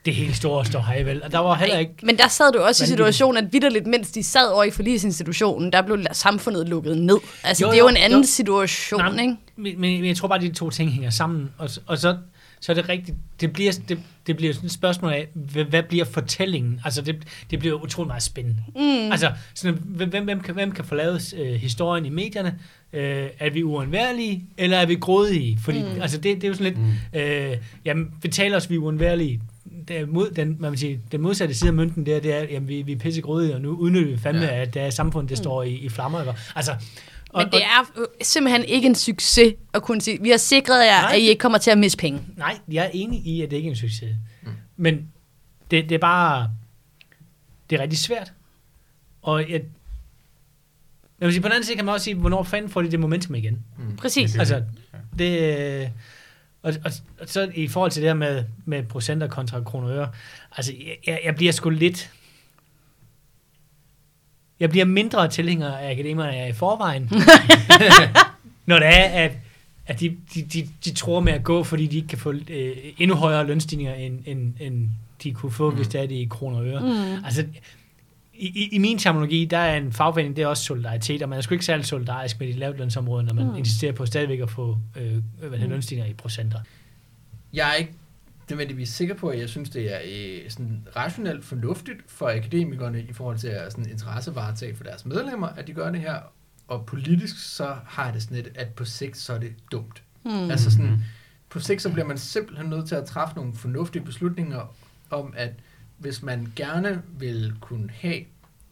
det helt store stå hej vel. Og der var heller ikke... Men der sad du også i situationen, at vidderligt, mens de sad over i forlisinstitutionen, der blev samfundet lukket ned. Altså, Jo, jo, det er jo en anden jo. situation, Nej, ikke? Men, men jeg tror bare, at de to ting hænger sammen. Og, og så, så er det rigtigt. Det bliver, det, det bliver sådan et spørgsmål af, hvad, hvad bliver fortællingen? Altså, det, det bliver utrolig meget spændende. Mm. Altså, sådan, hvem, hvem, hvem, kan, hvem kan få lavet øh, historien i medierne? Øh, er vi uundværlige, eller er vi grådige? Fordi, mm. altså, det, det er jo sådan lidt, mm. øh, jamen, betaler os vi uundværlige? Det er mod, den, man vil sige, den modsatte side af mønten der, det er, jamen, vi, vi er pisse grådige, og nu udnytter vi fandme, Ja. at der er samfundet, der står i, i flammer. Ikke? Altså, Men det er øh, simpelthen ikke en succes at kunne sige, vi har sikret jer, Nej. at I ikke kommer til at miste penge. Nej, jeg er enig i, at det ikke er en succes. Mm. Men det, det er bare... Det er rigtig svært. Og jeg, jeg vil sige, på den anden side kan man også sige, hvornår fanden får de det momentum igen? Præcis. Det- Altså, det... Og, og, og så i forhold til det her med, med procenter kontra kroner altså, jeg, jeg bliver sgu lidt... Jeg bliver mindre tilhænger af akademerne, end jeg er i forvejen. [LAUGHS] når det er, at, at de, de, de, de tror med at gå, fordi de ikke kan få øh, endnu højere lønstigninger, end, end, end de kunne få, mm. hvis det er det i kroner og øre. Mm. Altså, i, i, i min terminologi, der er en fagforening, det er også solidaritet, og man er sgu ikke særlig solidarisk med de lavtlønsområder, når man Mm. insisterer på stadigvæk at få øh, hvad mm. lønstigninger i procenter. Jeg er ikke nødvendigvis sikker på, at jeg synes, det er øh, sådan rationelt fornuftigt for akademikerne i forhold til at sådan interessevaretage for deres medlemmer, at de gør det her. Og politisk, så har det sådan lidt, at på sigt, så er det dumt. Mm. Altså sådan, på sigt, så bliver man simpelthen nødt til at træffe nogle fornuftige beslutninger om, at hvis man gerne vil kunne have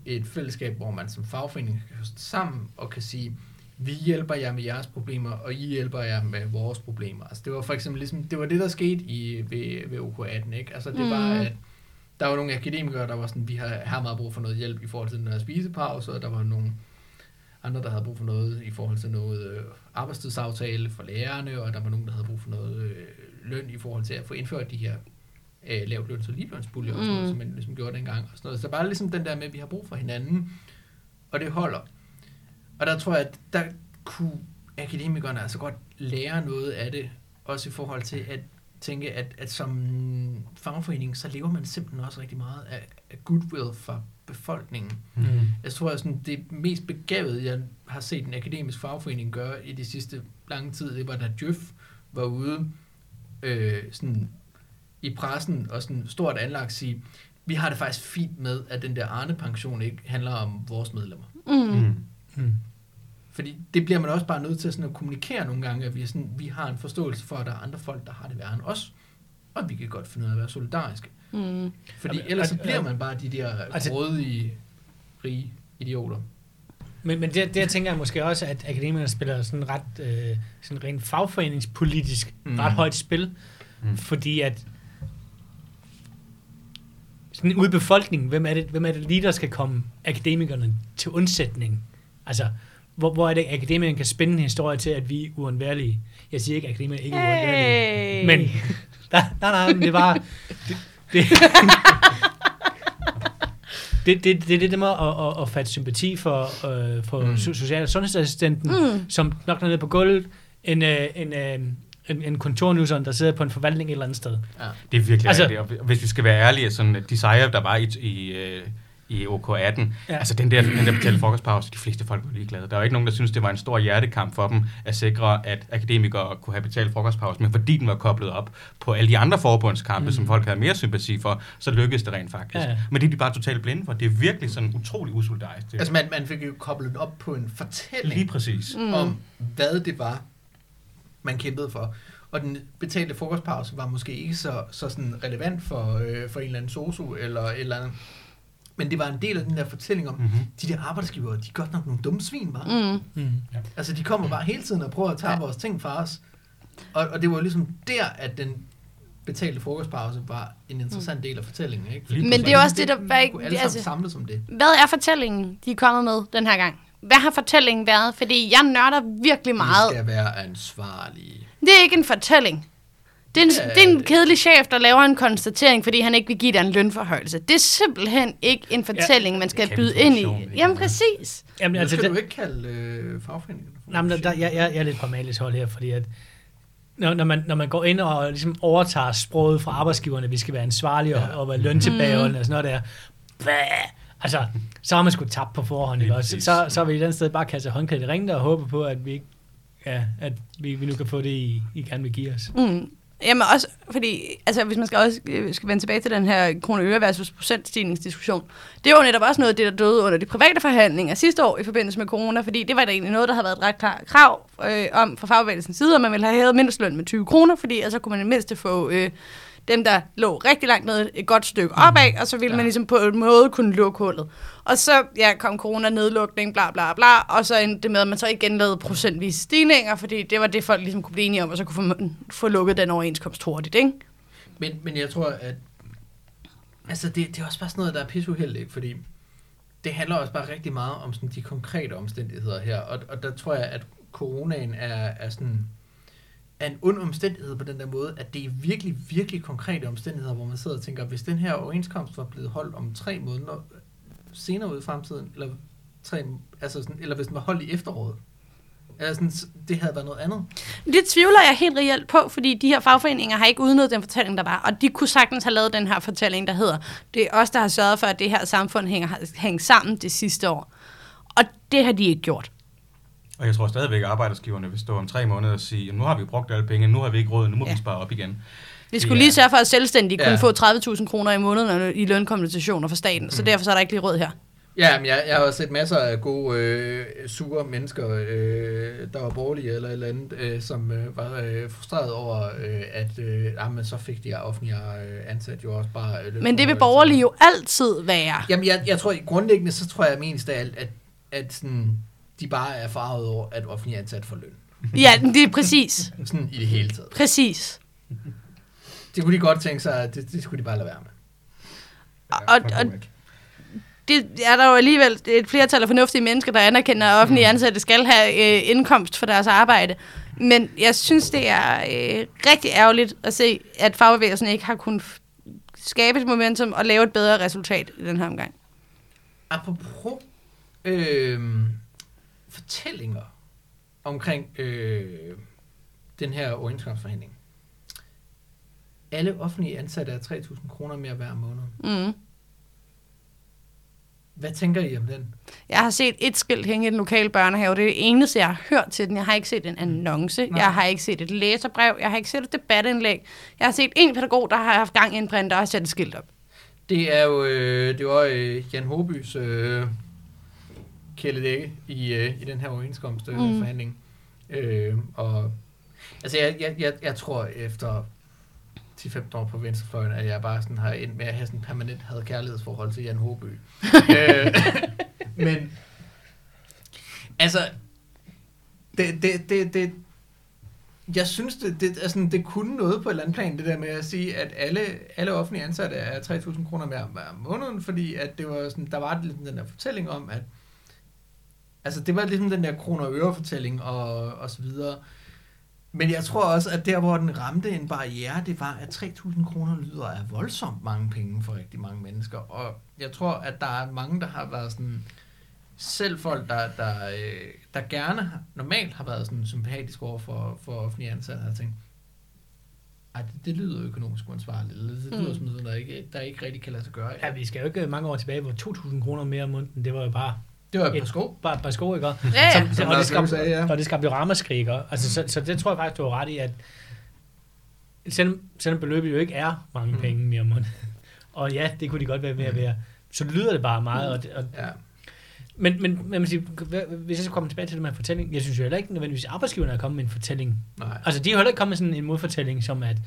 et fællesskab, hvor man som fagforening kan stå sammen og kan sige, vi hjælper jer med jeres problemer, og I hjælper jer med vores problemer. Altså det var for eksempel ligesom, det var det, der skete i, ved, ved OK18, ikke? Altså det Mm. var, at der var nogle akademikere, der var sådan, vi har her meget brug for noget hjælp i forhold til den her spisepause, og der var nogle andre, der havde brug for noget i forhold til noget øh, arbejdstidsaftale for lærerne, og der var nogen, der havde brug for noget øh, løn i forhold til at få indført de her øh, lavt løns- og ligelønspuljer, og sådan noget, Mm. som man ligesom gjorde dengang. Og sådan noget. Så bare ligesom den der med, at vi har brug for hinanden, og det holder. Og der tror jeg, at der kunne akademikerne altså godt lære noget af det, også i forhold til at tænke, at, at som fagforening, så lever man simpelthen også rigtig meget af, af goodwill for befolkningen. Mm. Jeg tror, at sådan, det mest begavede, jeg har set en akademisk fagforening gøre i de sidste lange tid, det var da Djøf var ude øh, sådan, i pressen og sådan stort anlagt sige, vi har det faktisk fint med, at den der Arne-pension ikke handler om vores medlemmer. Mm. Mm. Mm. Fordi det bliver man også bare nødt til sådan at kommunikere nogle gange, at vi, er sådan, vi har en forståelse for, at der er andre folk, der har det værre end os, og vi kan godt finde ud af at være solidariske. Mm. Fordi Jamen, ellers så bliver man bare de der Altså- grådige, rige idioter. Men, men det, det, jeg tænker jeg måske også, at akademikerne spiller sådan ret, øh, sådan rent fagforeningspolitisk Mm. ret højt spil, mm. fordi at sådan ude i befolkningen, hvem er, det, hvem er det lige, der skal komme akademikerne til undsætning? Altså, hvor, hvor er det, akademikerne kan spænde en historie til, at vi er uundværlige? Jeg siger ikke, at akademikerne ikke er uundværlige. Hey. Men, [LAUGHS] nej, nej, nej, men det var... Det, det, [LAUGHS] det, det, det er det der med at, at, at fatte sympati for, øh, for Mm. mm. social- og sundhedsassistenten, Mm. som nok er nede på gulvet, en, øh, en, øh, en, en kontornuseren, der sidder på en forvaltning et eller andet sted. Ja. Det er virkelig Altså- rigtigt. Og hvis vi skal være ærlige, sådan, at de sejre, der var i, i, øh, i OK18, ja. Altså den der, den der betalte frokostpause, de fleste folk var ligeglade. Der var ikke nogen, der syntes, det var en stor hjertekamp for dem at sikre, at akademikere kunne have betalt frokostpause, men fordi den var koblet op på alle de andre forbundskampe, Mm. som folk havde mere sympati for, så lykkedes det rent faktisk. Ja. Men det er de bare totalt blinde for. Det er virkelig sådan utrolig usolidarisk. Altså man, man fik jo koblet op på en fortælling Lige præcis. mm. om, hvad det var, man kæmpede for. Og den betalte frokostpause var måske ikke så, så sådan relevant for, øh, for en eller anden sosu eller et eller andet. Men det var en del af den der fortælling om, Mm-hmm. de der arbejdsgivere, de er godt nok nogle dumme svin, var. Mm. Mm. Mm. Altså, de kommer bare hele tiden og prøver at tage Ja. ja. vores ting fra os. Og, og det var jo ligesom der, at den betalte frokostpause var en interessant del af fortællingen. Ikke? Men det er også det, der- hvad ikke- kunne alle altså- samles om det. Hvad er fortællingen, de er kommet med den her gang? Hvad har fortællingen været? Fordi jeg nørder virkelig meget. Vi skal være ansvarlige. Det er ikke en fortælling. Det er, en, Ja, det er en det- kedelig chef, der laver en konstatering, fordi han ikke vil give dig en lønforhøjelse. Det er simpelthen ikke en fortælling, man skal byde ind i. Jamen præcis. Jamen, altså, skal det, du ikke kalde øh, fagforeningen. for nej, men der, jeg, jeg, jeg er lidt på Malis hold her, fordi at når, når, man, når man går ind og ligesom overtager sproget fra arbejdsgiverne, vi skal være ansvarlige og, Ja. og være løntilbageholdende og sådan noget der. Bæh! Altså, så har man sgu tabt på forhånd, ikke? Så, så, så har vi et eller andet sted bare kastet håndklædet i ringen der og håbe på, at vi ikke Ja, at vi, vi nu kan få det, I, I gerne vil give os. Mm. Jamen også, fordi altså, hvis man skal også øh, skal vende tilbage til den her kroner øre versus procentstigningsdiskussion, det var jo netop også noget af det, der døde under de private forhandlinger sidste år i forbindelse med corona, fordi det var da egentlig noget, der havde været et ret klart krav øh, om fra fagbevægelsens side, at man ville have hævet mindsteløn med 20 kroner, fordi altså kunne man i det mindste få øh, dem, der lå rigtig langt ned, et godt stykke opad, og så ville ja. man ligesom på en måde kunne lukke hullet. Og så ja, kom corona-nedlukning, bla bla bla, og så endte det med, at man så igen lavede procentvis stigninger, fordi det var det, folk ligesom kunne blive enige om, og så kunne få, få lukket den overenskomst hurtigt, ikke? Men, men jeg tror, at altså det, det er også bare sådan noget, der er pisseuheldigt, fordi det handler også bare rigtig meget om sådan de konkrete omstændigheder her, og, og der tror jeg, at coronaen er, er sådan er en ond omstændighed på den der måde, at det er virkelig, virkelig konkrete omstændigheder, hvor man sidder og tænker, hvis den her overenskomst var blevet holdt om tre måneder senere ud i fremtiden, eller, tre, altså sådan, eller hvis den var holdt i efteråret, altså sådan, det havde været noget andet. Det tvivler jeg helt reelt på, fordi de her fagforeninger har ikke udnyttet den fortælling, der var, og de kunne sagtens have lavet den her fortælling, der hedder, det er os, der har sørget for, at det her samfund hænger, hænger sammen det sidste år. Og det har de ikke gjort. Og jeg tror stadigvæk, at arbejdsgiverne vil stå om tre måneder og sige, "Jamen, nu har vi brugt alle penge, nu har vi ikke råd, nu må Ja. vi spare op igen. Vi skulle Ja. lige sørge for, at selvstændige Ja. kunne få 30.000 kroner i måneden i lønkompensationer fra staten, så derfor så er der ikke lige råd her. Ja, men jeg, jeg har også set masser af gode, øh, sure mennesker, øh, der var borgerlige eller et eller andet, øh, som øh, var øh, frustreret over, øh, at øh, jamen, så fik de offentlige øh, ansat jo også bare... Øh, Men det vil borgerlige jo altid være. Jamen, jeg, jeg tror, grundlæggende, så tror jeg mest af alt, at, at sådan, de bare er farvet over, at offentlige ansat får løn. Ja, det er præcis. Sådan i det hele taget. Præcis. [LAUGHS] Det kunne de godt tænke sig, at det, det skulle de bare lade være med. Og, og det er der jo alligevel et flertal af fornuftige mennesker, der anerkender, at offentlige ansatte skal have øh, indkomst for deres arbejde. Men jeg synes, det er øh, rigtig ærgerligt at se, at fagbevægelsen ikke har kunnet skabe et momentum og lave et bedre resultat i den her omgang. Apropos øh, fortællinger omkring øh, den her overenskomstforhandling. Alle offentlige ansatte er 3.000 kroner mere hver måned. Mm. Hvad tænker I om den? Jeg har set et skilt hænge i den lokale børnehave. Det er det eneste, jeg har hørt til den. Jeg har ikke set en annonce. Nej. Jeg har ikke set et læserbrev. Jeg har ikke set et debatindlæg. Jeg har set en pædagog, der har haft gang i en printer og har sat et skilt op. Det er jo øh, det var øh, Jan Håbys øh, kæledække i, øh, i den her overenskomstforhandling. Øh, Mm. forhandling. øh, og altså jeg, jeg, jeg, jeg tror efter 10-15 år på venstrefløjen, at jeg bare sådan har endt med at have sådan en permanent had kærlighedsforhold til Jan Håby. [LAUGHS] øh, men altså det, det, det, det, jeg synes, det, det, altså, det kunne noget på et eller andet plan, det der med at sige, at alle, alle offentlige ansatte er 3.000 kroner mere hver måned, fordi at det var sådan, der var ligesom den der fortælling om, at altså det var ligesom den der kroner og øre fortælling og, og så videre. Men jeg tror også, at der, hvor den ramte en barriere, det var, at 3.000 kroner lyder af voldsomt mange penge for rigtig mange mennesker. Og jeg tror, at der er mange, der har været sådan, selv folk, der, der, øh, der gerne har- normalt har været sådan sympatisk over for, for offentlige ansatte, har tænkt, ej, det, det lyder økonomisk uansvarligt, eller det lyder Mm. som noget, der ikke, der ikke rigtig kan lade sig gøre. Ja, vi skal jo ikke mange år tilbage, hvor 2.000 kroner mere om måneden, det var jo bare Det var et Et- par sko. bare et par sko, ikke? Ja, ja. Som, Som og, det skabte, sagde, ja. og det skabte jo ramaskrig, ikke? Altså, så, så, det tror jeg faktisk, du har ret i, at selvom, selvom beløbet jo ikke er mange Mm. penge mere om måneden, [LAUGHS] og ja, det kunne de godt være ved at være, så lyder det bare meget, og, det, og Ja. men, men, man siger, hvis jeg skal komme tilbage til det med fortælling, jeg synes jo heller ikke nødvendigvis, at arbejdsgiverne er kommet med en fortælling. Nej. Altså, de har jo heller ikke kommet med sådan en modfortælling, som at,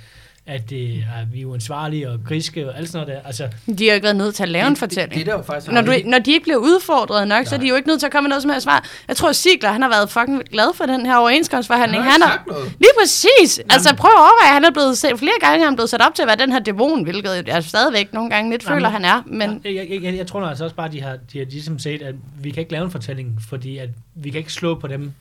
at det er, vi er uansvarlige og griske og alt sådan noget der. Altså, De har jo ikke været nødt til at lave en Det, fortælling. det, der jo faktisk Når, du, når de ikke bliver udfordret nok, så er de Nej. jo ikke nødt til at komme med noget som helst svar. Jeg tror, Sigler, han har været fucking glad for den her overenskomstforhandling. han Han har har, sagt noget. lige præcis. Altså prøv at overveje, han er blevet set, flere gange er han blevet sat op til at være den her dæmon, hvilket jeg stadigvæk nogle gange lidt Nej, føler, han er. Men jeg, jeg, jeg, jeg tror altså også bare, at de har, de har ligesom set, at vi kan ikke lave en fortælling, fordi at vi kan ikke slå på dem,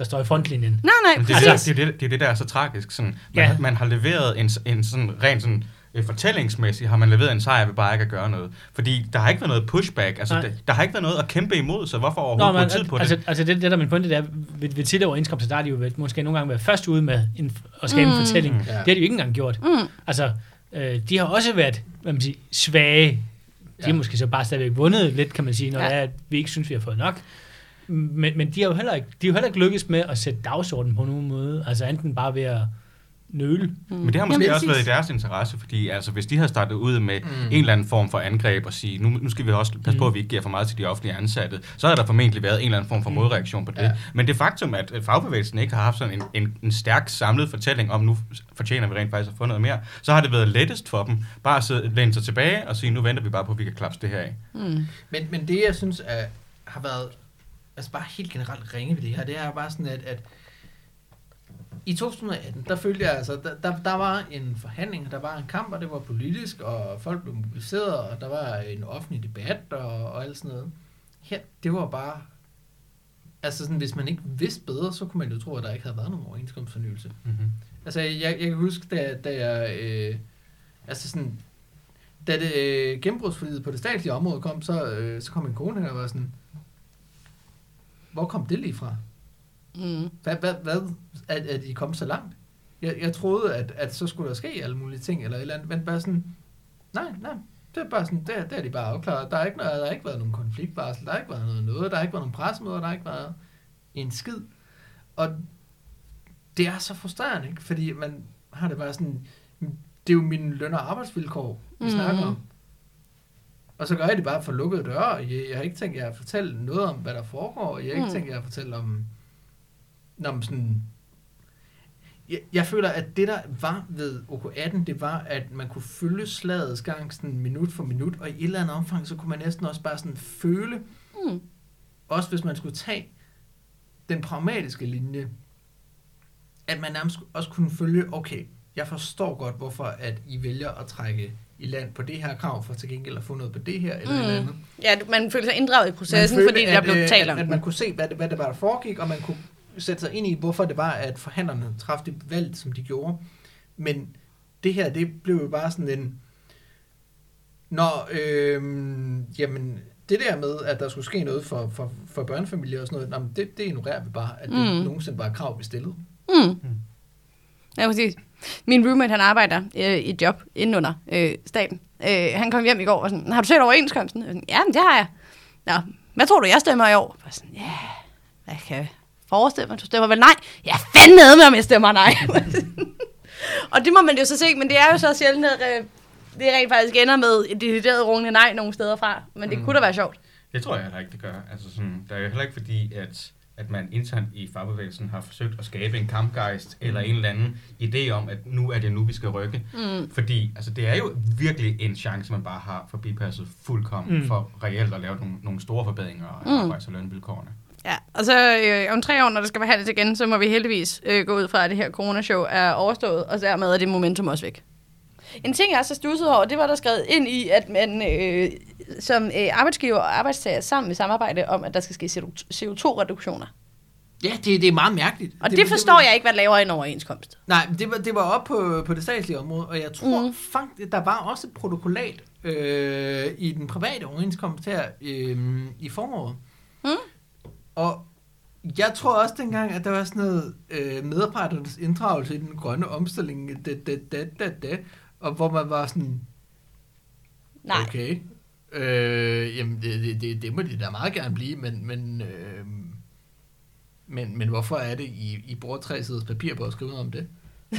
der står i frontlinjen. nej, nej, Men det, er det, det, det, det er det, der er så tragisk. Sådan, man, Ja. man har leveret en, en sådan ren sådan, øh, fortællingsmæssigt, har man leveret en sejr ved bare ikke at gøre noget. Fordi der har ikke været noget pushback. Altså, der, der har ikke været noget at kæmpe imod, så hvorfor overhovedet bruge tid på altså, det? altså det, det der er min pointe, det er, ved, ved tidligere overenskomster, der er de jo ved, måske nogle gange været først ude med en, at skabe mm. En fortælling. Mm. Det har de jo ikke engang gjort. Mm. Altså, øh, de har også været, hvad man siger, svage. De Ja. har måske så bare stadigvæk vundet lidt, kan man sige, når ja. det er, at vi ikke synes, vi har fået nok. Men, men de har jo heller ikke, de har jo heller ikke lykkes med at sætte dagsordenen på nogen måde. Altså enten bare ved at nøle. Mm. Men det har måske Jamen, også været i deres interesse, fordi altså, hvis de har startet ud med Mm. mm. en eller anden form for angreb og sige, nu, nu skal vi også passe på, at vi ikke giver for meget til de offentlige ansatte, så har der formentlig været en eller anden form for Mm. modreaktion på det. Ja. Men det faktum, at fagbevægelsen ikke har haft sådan en, en, en stærk samlet fortælling om, nu fortjener vi rent faktisk at få noget mere, så har det været lettest for dem bare at sidde, læne sig tilbage og sige, nu venter vi bare på, at vi kan klapse det her af. Mm. Men, men det, jeg synes er, har været altså bare helt generelt ringe ved det her, det er bare sådan, at, at i 2018, der følte jeg altså, der, der, der var en forhandling, der var en kamp, og det var politisk, og folk blev mobiliseret, og der var en offentlig debat, og, og alt sådan noget. Her, det var bare, altså sådan, hvis man ikke vidste bedre, så kunne man jo tro, at der ikke havde været nogen overenskomstfornyelse. Mm-hmm. Altså, jeg, jeg kan huske, da, da jeg... Øh, altså sådan... Da det øh, gennembrudsforliget på det statslige område kom, så, øh, så kom min kone og var sådan... Hvor kom det lige fra? Mm. Hvad, hvad, hvad er, er de kommet så langt? Jeg, jeg troede, at, at så skulle der ske alle mulige ting, eller et eller andet, men bare sådan... Nej, nej, det er bare sådan, det, det er de bare afklaret. Der er ikke, noget, der har ikke været nogen konfliktvarsel, der har ikke været noget, noget, der har ikke været nogen pressemøder, der har ikke været en skid. Og det er så frustrerende, ikke? fordi man har det bare sådan, det er jo mine løn- og arbejdsvilkår, vi mm. snakker om. Og så gør jeg det bare for lukkede døre, og jeg, jeg har ikke tænkt jer at fortælle noget om, hvad der foregår, og jeg har ikke Mm. tænkt jer at fortælle om, om sådan... Jeg, jeg føler, at det, der var ved OK18, det var, at man kunne følge slagets gang sådan minut for minut, og i et eller andet omfang, så kunne man næsten også bare sådan føle, Mm. også hvis man skulle tage den pragmatiske linje, at man nærmest også kunne følge, okay, jeg forstår godt, hvorfor at I vælger at trække i land på det her krav, for til gengæld at få noget på det her, eller mm. Mm. et andet. Ja, man føler sig inddraget i processen, Man fordi følte, der blev øh, talt at, om at den. man kunne se, hvad det, hvad det var, der foregik, og man kunne sætte sig ind i, hvorfor det var, at forhandlerne træffede det valg, som de gjorde. Men det her, det blev jo bare sådan en... Nå, øh, jamen, det der med, at der skulle ske noget for, for, for børnefamilier og sådan noget, nå, men det, det ignorerer vi bare, at det Mm. mm. nogensinde var krav, vi stillede. Mm. Ja, præcis. Min roommate, han arbejder øh, i et job inden under øh, staten. Øh, han kom hjem i går og sådan, har du set overenskomsten? Jeg sådan, ja, men det har jeg. Nå, hvad tror du, jeg stemmer i år? Jeg sådan, ja, hvad kan jeg forestille mig? Du stemmer vel nej? Ja, fandme med, om jeg stemmer nej. [LAUGHS] og det må man jo så se, men det er jo så sjældent, at øh, det rent faktisk ender med et decideret rungende nej nogle steder fra. Men det Mm. kunne da være sjovt. Det tror jeg heller ikke, det gør. Altså sådan, der er jo heller ikke fordi, at, at man internt i fagbevægelsen har forsøgt at skabe en kampgejst mm. eller en eller anden idé om, at nu er det nu, vi skal rykke. Mm. Fordi altså, det er jo virkelig en chance, man bare har for bipasset fuldkommen Mm. for reelt at lave nogle, nogle store forbedringer af Mm. arbejds- og lønvilkårene. Ja, og så øh, om tre år, når der skal behandles igen, så må vi heldigvis øh, gå ud fra, at det her coronashow er overstået, og dermed er det momentum også væk. En ting, jeg også har stusset over, det var der skrevet ind i, at man øh, som øh, arbejdsgiver og arbejdstager sammen vil samarbejde om, at der skal ske CO2-reduktioner. Ja, det, det er meget mærkeligt. Og det, det forstår jeg ikke, hvad laver en overenskomst. Nej, det var, det var op på, på det statslige område, og jeg tror mm. faktisk, der var også et protokollat øh, i den private overenskomst her øh, i foråret. Mm. Og jeg tror også dengang, at der var sådan noget øh, medarbejdernes inddragelse i den grønne omstilling, da, da, da, da, da, og hvor man var sådan, Nej. okay, øh, jamen det, det, det, det må de da meget gerne blive, men, men, øh, men, men hvorfor er det, I, I bruger tre siders papir på at skrive noget om det? [LAUGHS]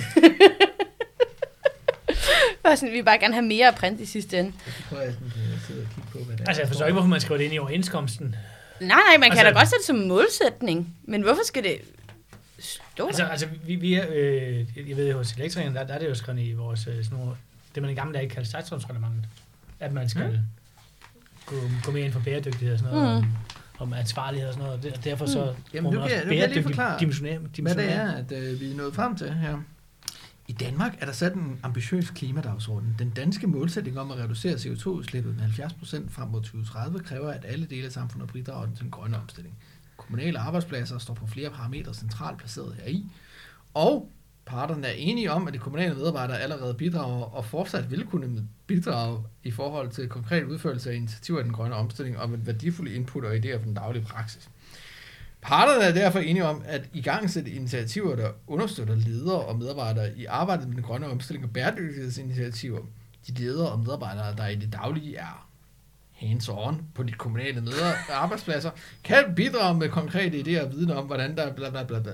Bare sådan, vi vil bare gerne have mere print i sidste ende. Så prøver jeg sådan, at sidde og kigge på, hvad det er. Altså, jeg forstår ikke, hvorfor man skriver det ind i overenskomsten. Nej, nej, man kan Altså- da godt sætte det som målsætning. Men hvorfor skal det stå Altså, altså vi, vi er, øh, jeg ved, hos elektrikeren, der, der er det jo skrevet i vores, øh, sådan nogle, det man i gamle dage kaldte statsrådsreglementet, at man skal mm. gå, gå mere ind for bæredygtighed og sådan noget, Mm. mm. om, om ansvarlighed og sådan noget, og derfor så Jamen, Jamen, nu man kan også jeg- nu kan jeg lige bæredygtig forklare, dimensionering. hvad det er, at øh, vi er nået frem til her. I Danmark er der sat en ambitiøs klimadagsorden. Den danske målsætning om at reducere CO2-udslippet med 70% frem mod 2030 kræver, at alle dele af samfundet bidrager til den grønne omstilling. Kommunale arbejdspladser står på flere parametre centralt placeret heri, og parterne er enige om, at de kommunale medarbejdere allerede bidrager og fortsat vil kunne bidrage i forhold til konkret udførelse af initiativer i den grønne omstilling og med værdifulde input og idéer fra den daglige praksis. Parterne er derfor enige om at i gang sætte initiativer, der understøtter ledere og medarbejdere i arbejdet med den grønne omstilling og bæredygtighedsinitiativer. De ledere og medarbejdere, der i det daglige er hands-on på de kommunale medar- arbejdspladser, kan bidrage med konkrete idéer og viden om, hvordan der bla bla bla bla.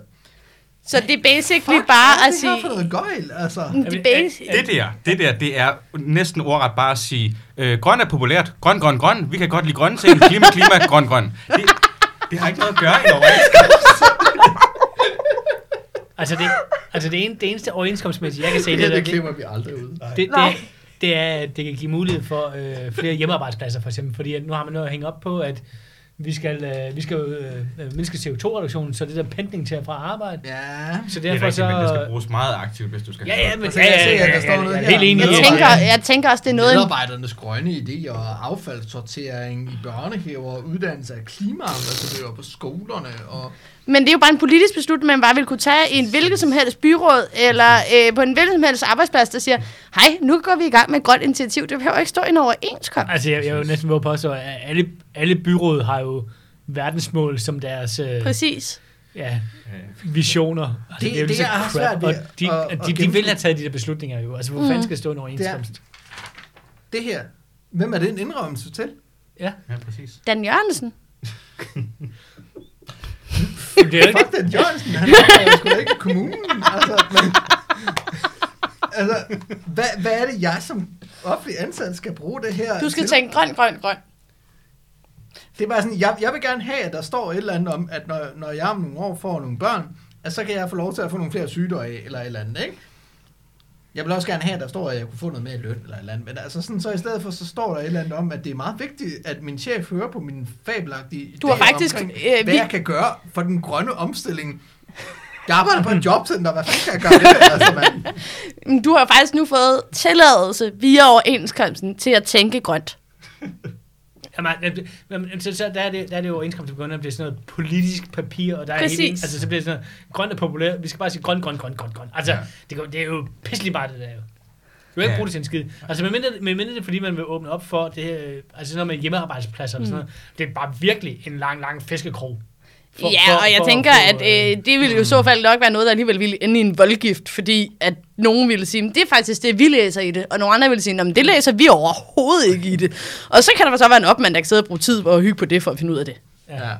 Så det er basically bare at det sige... for noget gøjl, altså. Det er basic, Det der, det der, det er næsten ordret bare at sige, øh, grøn er populært, grøn, grøn, grøn, vi kan godt lide grønne ting, klima, klima, grøn, grøn. Det, det har ikke noget at gøre i overenskomst. [LAUGHS] Altså det, altså det, ene, det eneste overenskomstmæssige, jeg kan se, Det, det, der, det det, glemmer vi aldrig ud. det, det, Nej. Det er, at det kan give mulighed for øh, flere hjemmearbejdspladser, for eksempel. Fordi nu har man noget at hænge op på, at vi skal, øh, vi skal øh, øh, mindske CO2-reduktionen, så det der pendling til at fra arbejde. Ja. Så Det er derfor rigtigt, men det skal så... bruges meget aktivt, hvis du skal Ja, ja, men ja, jeg ja, ja, at der ja, står ja, helt enig. jeg, tænker, jeg tænker også, det er noget... Medarbejdernes grønne idéer og affaldssortering i børnehaver, uddannelse af klimaambassadører på skolerne og Men det er jo bare en politisk beslutning, man bare vil kunne tage i en hvilket som helst byråd, eller øh, på en hvilken som helst arbejdsplads, der siger, hej, nu går vi i gang med et grønt initiativ. Det behøver ikke stå i en overenskomst. Altså, jeg, jeg er jo næsten at påstå, at alle, alle byråd har jo verdensmål som deres øh, Præcis. ja, visioner. Altså, Det- jo det lige så er crap, svært ved og de, at- de, de, de vil have taget de der beslutninger jo. Altså, hvor Mm. fanden skal stå en overenskomst? det her. Hvem er det en indrømmelse til? Ja. Ja, præcis. Dan Jørgensen. [LAUGHS] Jamen, det er jo ikke, Fuck den Jørgensen, han er sgu da ikke i kommunen. Altså, men, altså hvad, hvad er det, jeg som offentlig ansat skal bruge det her Du skal til? tænke grøn, grøn, grøn. Det er bare sådan, jeg, jeg vil gerne have, at der står et eller andet om, at når, når jeg om nogle år får nogle børn, at så kan jeg få lov til at få nogle flere sygdomme eller et eller andet, ikke? Jeg vil også gerne have, at der står, at jeg kunne få noget mere i løn eller et eller andet. Men altså sådan, så i stedet for, så står der et eller andet om, at det er meget vigtigt, at min chef hører på min fabelagtige Du har faktisk, omkring, øh, hvad vi- jeg kan gøre for den grønne omstilling. Jeg arbejder på et jobcenter, hvad fanden kan jeg gøre det? Altså, man. [LAUGHS] Du har faktisk nu fået tilladelse via overenskomsten til at tænke grønt. [LAUGHS] Jamen, jamen, så, så der, er det, der er det jo overenskomst, at det bliver sådan noget politisk papir, og der er Præcis. hele, altså så bliver det sådan noget, grønt er populært, vi skal bare sige grøn, grøn, grøn, grøn, grøn. Altså, Ja. det, går- det er jo pisselig bare det der jo. Du kan ikke Ja. bruge det til en skid. Altså, medmindre, medmindre det er, fordi man vil åbne op for det her, øh, altså sådan noget med hjemmearbejdspladser mm. og sådan noget. Det er bare virkelig en lang, lang fiskekrog. For, ja, og jeg tænker, at øh, det ville jo i så fald nok være noget, der alligevel ville ende i en voldgift, fordi at nogen ville sige, "Men det er faktisk det, vi læser i det, og nogle andre ville sige, men det læser vi overhovedet ikke i det. Og så kan der så være en opmand, der kan sidde og bruge tid på at hygge på det, for at finde ud af det. Ja.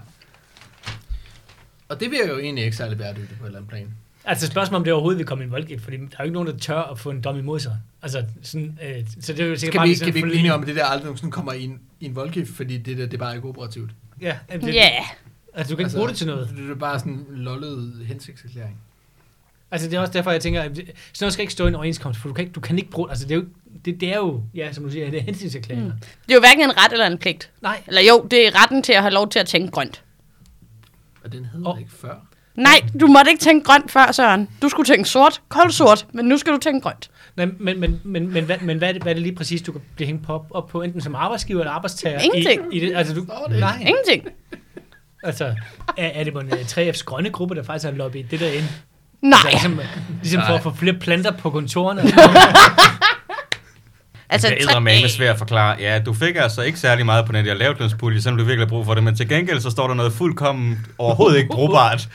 Og det virker jo egentlig ikke særlig bæredygtigt på et eller andet plan. Altså spørgsmålet om det overhovedet vil komme i en voldgift, fordi der er jo ikke nogen, der tør at få en dom imod sig. Altså, sådan, øh, så det er jo sikkert Skal bare vi, skal sådan vi ikke blive enige om, at det der aldrig nogensinde kommer i en, i en voldgift, fordi det der, det er bare ikke operativt? Ja, det, Ja, altså du kan ikke bruge det til noget. Det er bare sådan en lollet hensigtserklæring. Altså, det er også derfor, jeg tænker, at sådan noget skal ikke stå i en overenskomst, for du kan ikke, du kan ikke bruge, altså det er jo, det, det er jo, ja, som du siger, det er hensynserklæringer. Mm. det er jo hverken en ret eller en pligt. Nej, Eller jo, det er retten til at have lov til at tænke grønt. Og den hed oh. ikke før. Nej, du måtte ikke tænke grønt før, Søren. Du skulle tænke sort, kold sort, men nu skal du tænke grønt. Nej, men, men, men, men, hvad, men hvad, er det, hvad er det lige præcis, du kan blive hængt på, op, på, enten som arbejdsgiver eller arbejdstager? Ingenting. I, i det, altså, du, nej, Ingenting. Altså, er, er det på en uh, 3F's grønne gruppe, der faktisk har lobbyet det der ind? Nej. Altså, ligesom, ligesom for at få flere planter på kontorerne. [LAUGHS] Altså, det er tre- eddermame svært at forklare. Ja, du fik altså ikke særlig meget på den der lavtlønspulje, selvom du virkelig har brug for det, men til gengæld så står der noget fuldkommen overhovedet ikke brugbart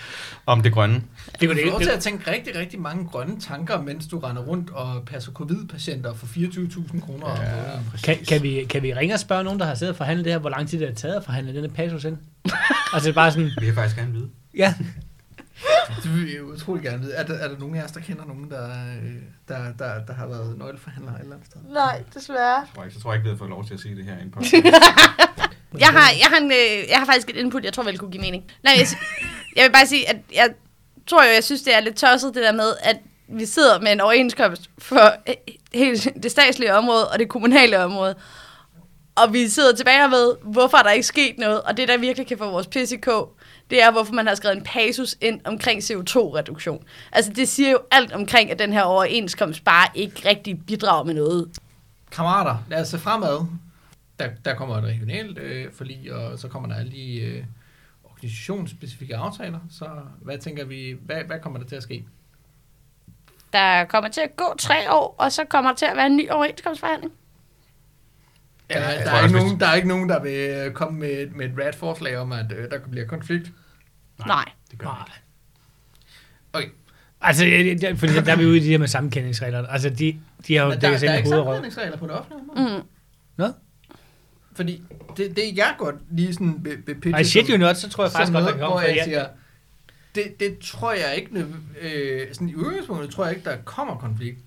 om det grønne. det kunne Du det, får lov til at tænke rigtig, rigtig mange grønne tanker, mens du render rundt og passer covid-patienter for 24.000 kroner om måneden. kan, kan, vi, kan vi ringe og spørge nogen, der har siddet og forhandlet det her, hvor lang tid det har taget at forhandle denne passus ind? [LAUGHS] altså, det er bare sådan, Vi vil faktisk gerne vide. ja, Det vil jeg utrolig gerne vide. Er der, er der nogen af os, der kender nogen, der, øh, der, der, der har været nøgleforhandlere et eller andet sted? Nej, desværre. Jeg tror ikke, så tror jeg ikke, vi havde fået lov til at sige det her i en podcast. [LAUGHS] Jeg har, jeg, har en, øh, jeg har faktisk et input, jeg tror vel kunne give mening. Nej, jeg, jeg vil bare sige, at jeg tror jo, jeg synes, det er lidt tosset det der med, at vi sidder med en overenskomst for øh, hele det statslige område og det kommunale område. Og vi sidder tilbage med, hvorfor er der ikke sket noget, og det, der virkelig kan få vores kog, det er, hvorfor man har skrevet en passus ind omkring CO2-reduktion. Altså, det siger jo alt omkring, at den her overenskomst bare ikke rigtig bidrager med noget. Kammerater, lad os se fremad. Der, der kommer et regionalt øh, forlig, og så kommer der alle de øh, organisationsspecifikke aftaler. Så hvad tænker vi, hvad, hvad kommer der til at ske? Der kommer til at gå tre år, og så kommer der til at være en ny overenskomstforhandling. Ja, jeg der, er ikke nogen, der er ikke nogen, der vil komme med, et- med et rat forslag om, at øh, der bliver konflikt. Nej. Nej. Det gør nej. ikke. Okay, Altså, der, fordi der er vi ude i de der med sammenkendingsregler. Altså, de, de har jo men der, dækket sig der er ind i ikke hovedet sammenligningsregler på det offentlige område. Mm. Nå? Fordi det, det jeg godt lige sådan vil, vil pitche Nej, shit som- you not, så tror jeg faktisk godt, der kan komme. Jeg, siger, det, det tror jeg ikke, nød- øh, sådan i udgangspunktet tror jeg ikke, der kommer konflikt.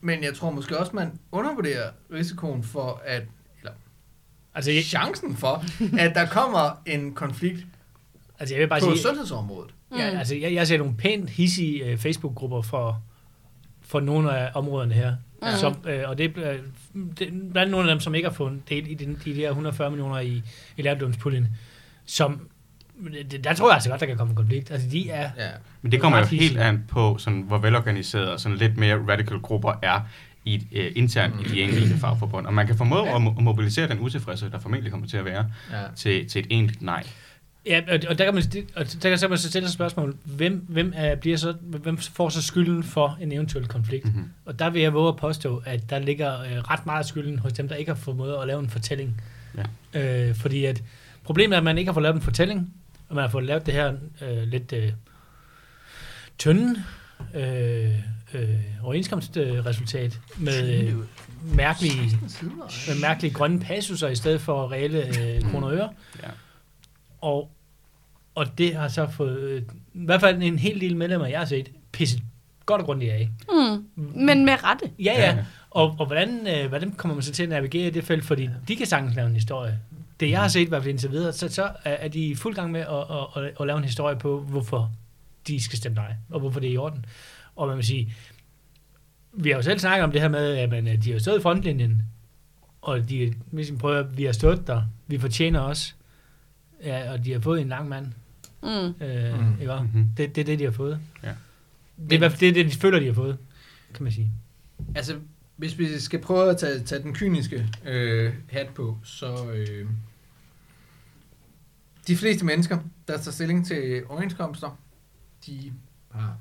Men jeg tror måske også, man undervurderer risikoen for, at, eller Altså, jeg, chancen for, at der kommer en konflikt altså, jeg vil bare på sige... sundhedsområdet. Ja, Mm. altså, jeg, jeg ser nogle pænt hissige uh, Facebook-grupper for, for nogle af områderne her. Mm. Som, uh, og det, er, det blandt nogle af dem, som ikke har fået del i de, de der 140 millioner i, i lærdomspuljen, som det, der tror jeg altså godt, der kan komme en konflikt. Altså, de er... Ja. Men det kommer jo helt hissige. an på, sådan, hvor velorganiseret og sådan lidt mere radical grupper er i, øh, internt i de enkelte fagforbund. Og man kan formå Ja. at mo- mobilisere den utilfredshed, der formentlig kommer til at være, ja. til, til et egentligt nej. Ja, og, der kan man, og der kan man så stille sig spørgsmål, hvem, hvem, er, bliver så, hvem får så skylden for en eventuel konflikt? Mm-hmm. Og der vil jeg våge at påstå, at der ligger øh, ret meget skylden hos dem, der ikke har formået at lave en fortælling. Ja. Øh, fordi at problemet er, at man ikke har fået lavet en fortælling, og man har fået lavet det her øh, lidt øh, tynde øh, øh, overenskomstresultat med øh, mærkelige, med mærkelige grønne passuser i stedet for reelle øh, kroner og øre. Ja. Og, og det har så fået, øh, i hvert fald en hel del medlemmer, jeg har set, pisset godt og grundigt af. Mm. Men med rette. Ja, ja. Og, og hvordan, øh, hvordan kommer man så til at navigere i det felt? Fordi de kan sagtens lave en historie. Det jeg har set, i hvert fald indtil videre, så, så er de i fuld gang med at, at, at, at lave en historie på, hvorfor de skal stemme dig, og hvorfor det er i orden. Og man vil sige, vi har jo selv snakket om det her med, at man, øh, de har stået i frontlinjen, og de ligesom prøver, vi har stået der, vi fortjener også, ja, og de har fået en lang mand. Mm. Øh, Mm. ikke? Mm-hmm. Det, det er det, de har fået. Ja. Det er i hvert fald det, det, de føler, de har fået, kan man sige. Altså, hvis vi skal prøve at tage, tage den kyniske øh, hat på, så øh, de fleste mennesker, der tager stilling til overenskomster, de har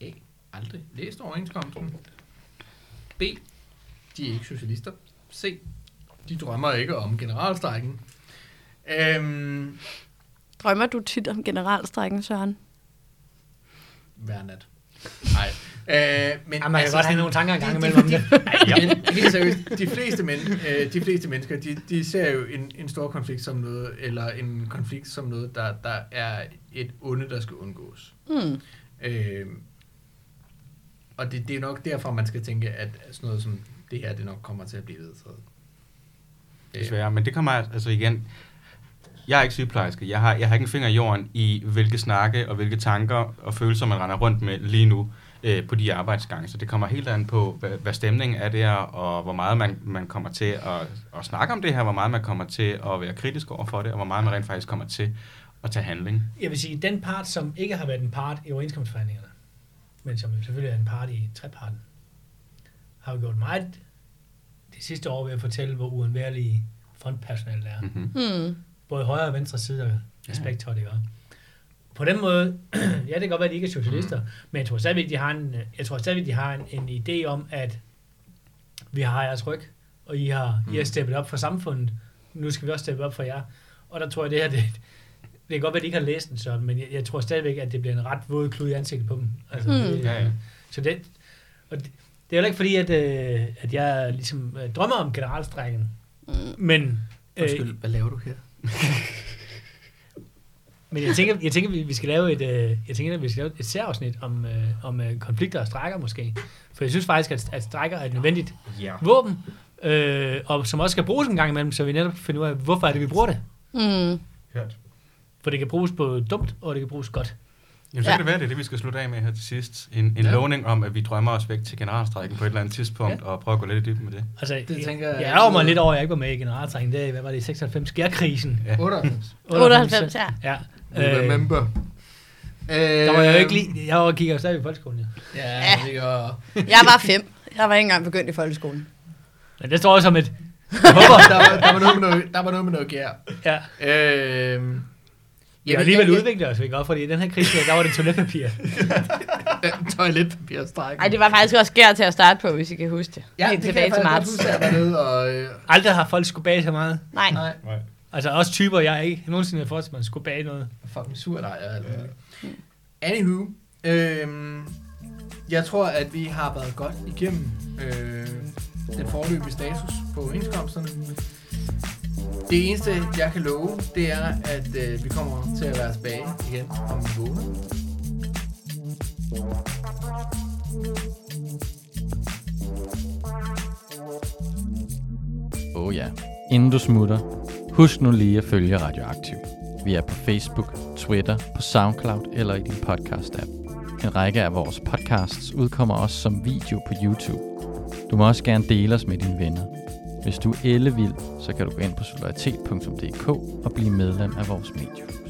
A. aldrig læst overenskomsten, B. de er ikke socialister, C. de drømmer ikke om generalstrækken. Øhm, Drømmer du tit om generalstrækken, Søren? hver nat. Nej. Øh, men Ja, man kan altså, godt have nogle tanker engang imellem om de- det. [LAUGHS] Men helt seriøst, de fleste, men, øh, de fleste mennesker, de, de ser jo en, en stor konflikt som noget, eller en konflikt som noget, der, der er et onde, der skal undgås. Mm. Øh, og det, det er nok derfor, man skal tænke, at sådan noget som det her, det nok kommer til at blive vedtaget. Desværre, men det kommer altså igen... Jeg er ikke sygeplejerske. Jeg har, jeg har ikke en finger i jorden i, hvilke snakke og hvilke tanker og følelser, man render rundt med lige nu øh, på de arbejdsgange. Så det kommer helt an på, hvad, hvad stemningen er der, og hvor meget man, man kommer til at, at snakke om det her, hvor meget man kommer til at være kritisk over for det, og hvor meget man rent faktisk kommer til at tage handling. Jeg vil sige, den part, som ikke har været en part i overenskomstforhandlingerne, men som selvfølgelig er en part i treparten, har jo gjort meget de sidste år ved at fortælle, hvor uundværlige frontpersonalet er. Mm. Mm-hmm. Mm. Både højre og venstre side af spektret, ikke? På den måde, [CLEARS THROAT] ja, det kan godt være, at de ikke er socialister, mm. men jeg tror stadigvæk, de har en, jeg tror stadigvæk, de har en, en idé om, at vi har jeres ryg, og I har, mm. I har Mm. steppet op for samfundet. Nu skal vi også steppe op for jer. Og der tror jeg, det her, [LAUGHS] det, det kan godt være, at de ikke har læst den sådan, men jeg, jeg tror stadigvæk, at det bliver en ret våd klud i ansigtet på dem. Altså, Mm. det, Ja, ja. Så det, og det, det er heller ikke fordi, at, øh, at jeg ligesom øh, drømmer om generalstrækken, Mm. men... Øh, Undskyld, hvad laver du her? Men jeg tænker, jeg tænker vi, vi skal lave et, øh, jeg tænker, at vi skal lave et særafsnit om, øh, om øh, konflikter og strækker måske. For jeg synes faktisk, at, at strækker er et nødvendigt Ja. våben, øh, og som også skal bruges en gang imellem, så vi netop finder ud af, hvorfor er det, vi bruger det. Mm. Hørt. For det kan bruges både dumt, og det kan bruges godt. Jamen, så Ja. kan det være, det er det, vi skal slutte af med her til sidst. En, en Ja. lovning om, at vi drømmer os væk til generalstrækken på et eller andet tidspunkt, ja. og prøver at gå lidt i dybden med det. Altså, Det jeg, tænker jeg, jeg- ærger mig lidt over, at jeg ikke var med i generalstrækken. Det hvad var det, i 96? Skærkrisen. Ja. 98. 98, [LAUGHS] ja. Ja. Øh, remember. der var jeg jo ikke lige, jeg var- gik jo stadig i folkeskolen. Ja. Ja, Ja. det. Jeg var fem. Jeg var ikke engang begyndt i folkeskolen. Men det står også som et... [LAUGHS] der, var, der, var noget med noget, der var noget med noget gær. Ja, Øhm, vi har alligevel udviklet os, ikke? Fordi i den her krise, der var det toiletpapir. [LAUGHS] Toiletpapirstræk. Nej, det var faktisk også gær til at starte på, hvis I kan huske det. ja, Helt det tilbage kan til jeg marts. huske, at jeg var nede og... Øh, Aldrig har folk skulle bage så meget. Nej. nej, Altså også typer, jeg ikke nogensinde har mig, at skulle bage noget. fucking sur dig. alt muligt. Anywho, øhm, jeg tror, at vi har været godt igennem øh, den forløbige status på indkomsterne. Det eneste, jeg kan love, det er, at øh, vi kommer til at være tilbage igen om en måned. Oh ja. Inden du smutter, husk nu lige at følge Radioaktiv. Vi er på Facebook, Twitter, på SoundCloud eller i din podcast-app. En række af vores podcasts udkommer også som video på YouTube. Du må også gerne dele os med dine venner. Hvis du er ellevild, så kan du gå ind på solidaritet.dk og blive medlem af vores medie.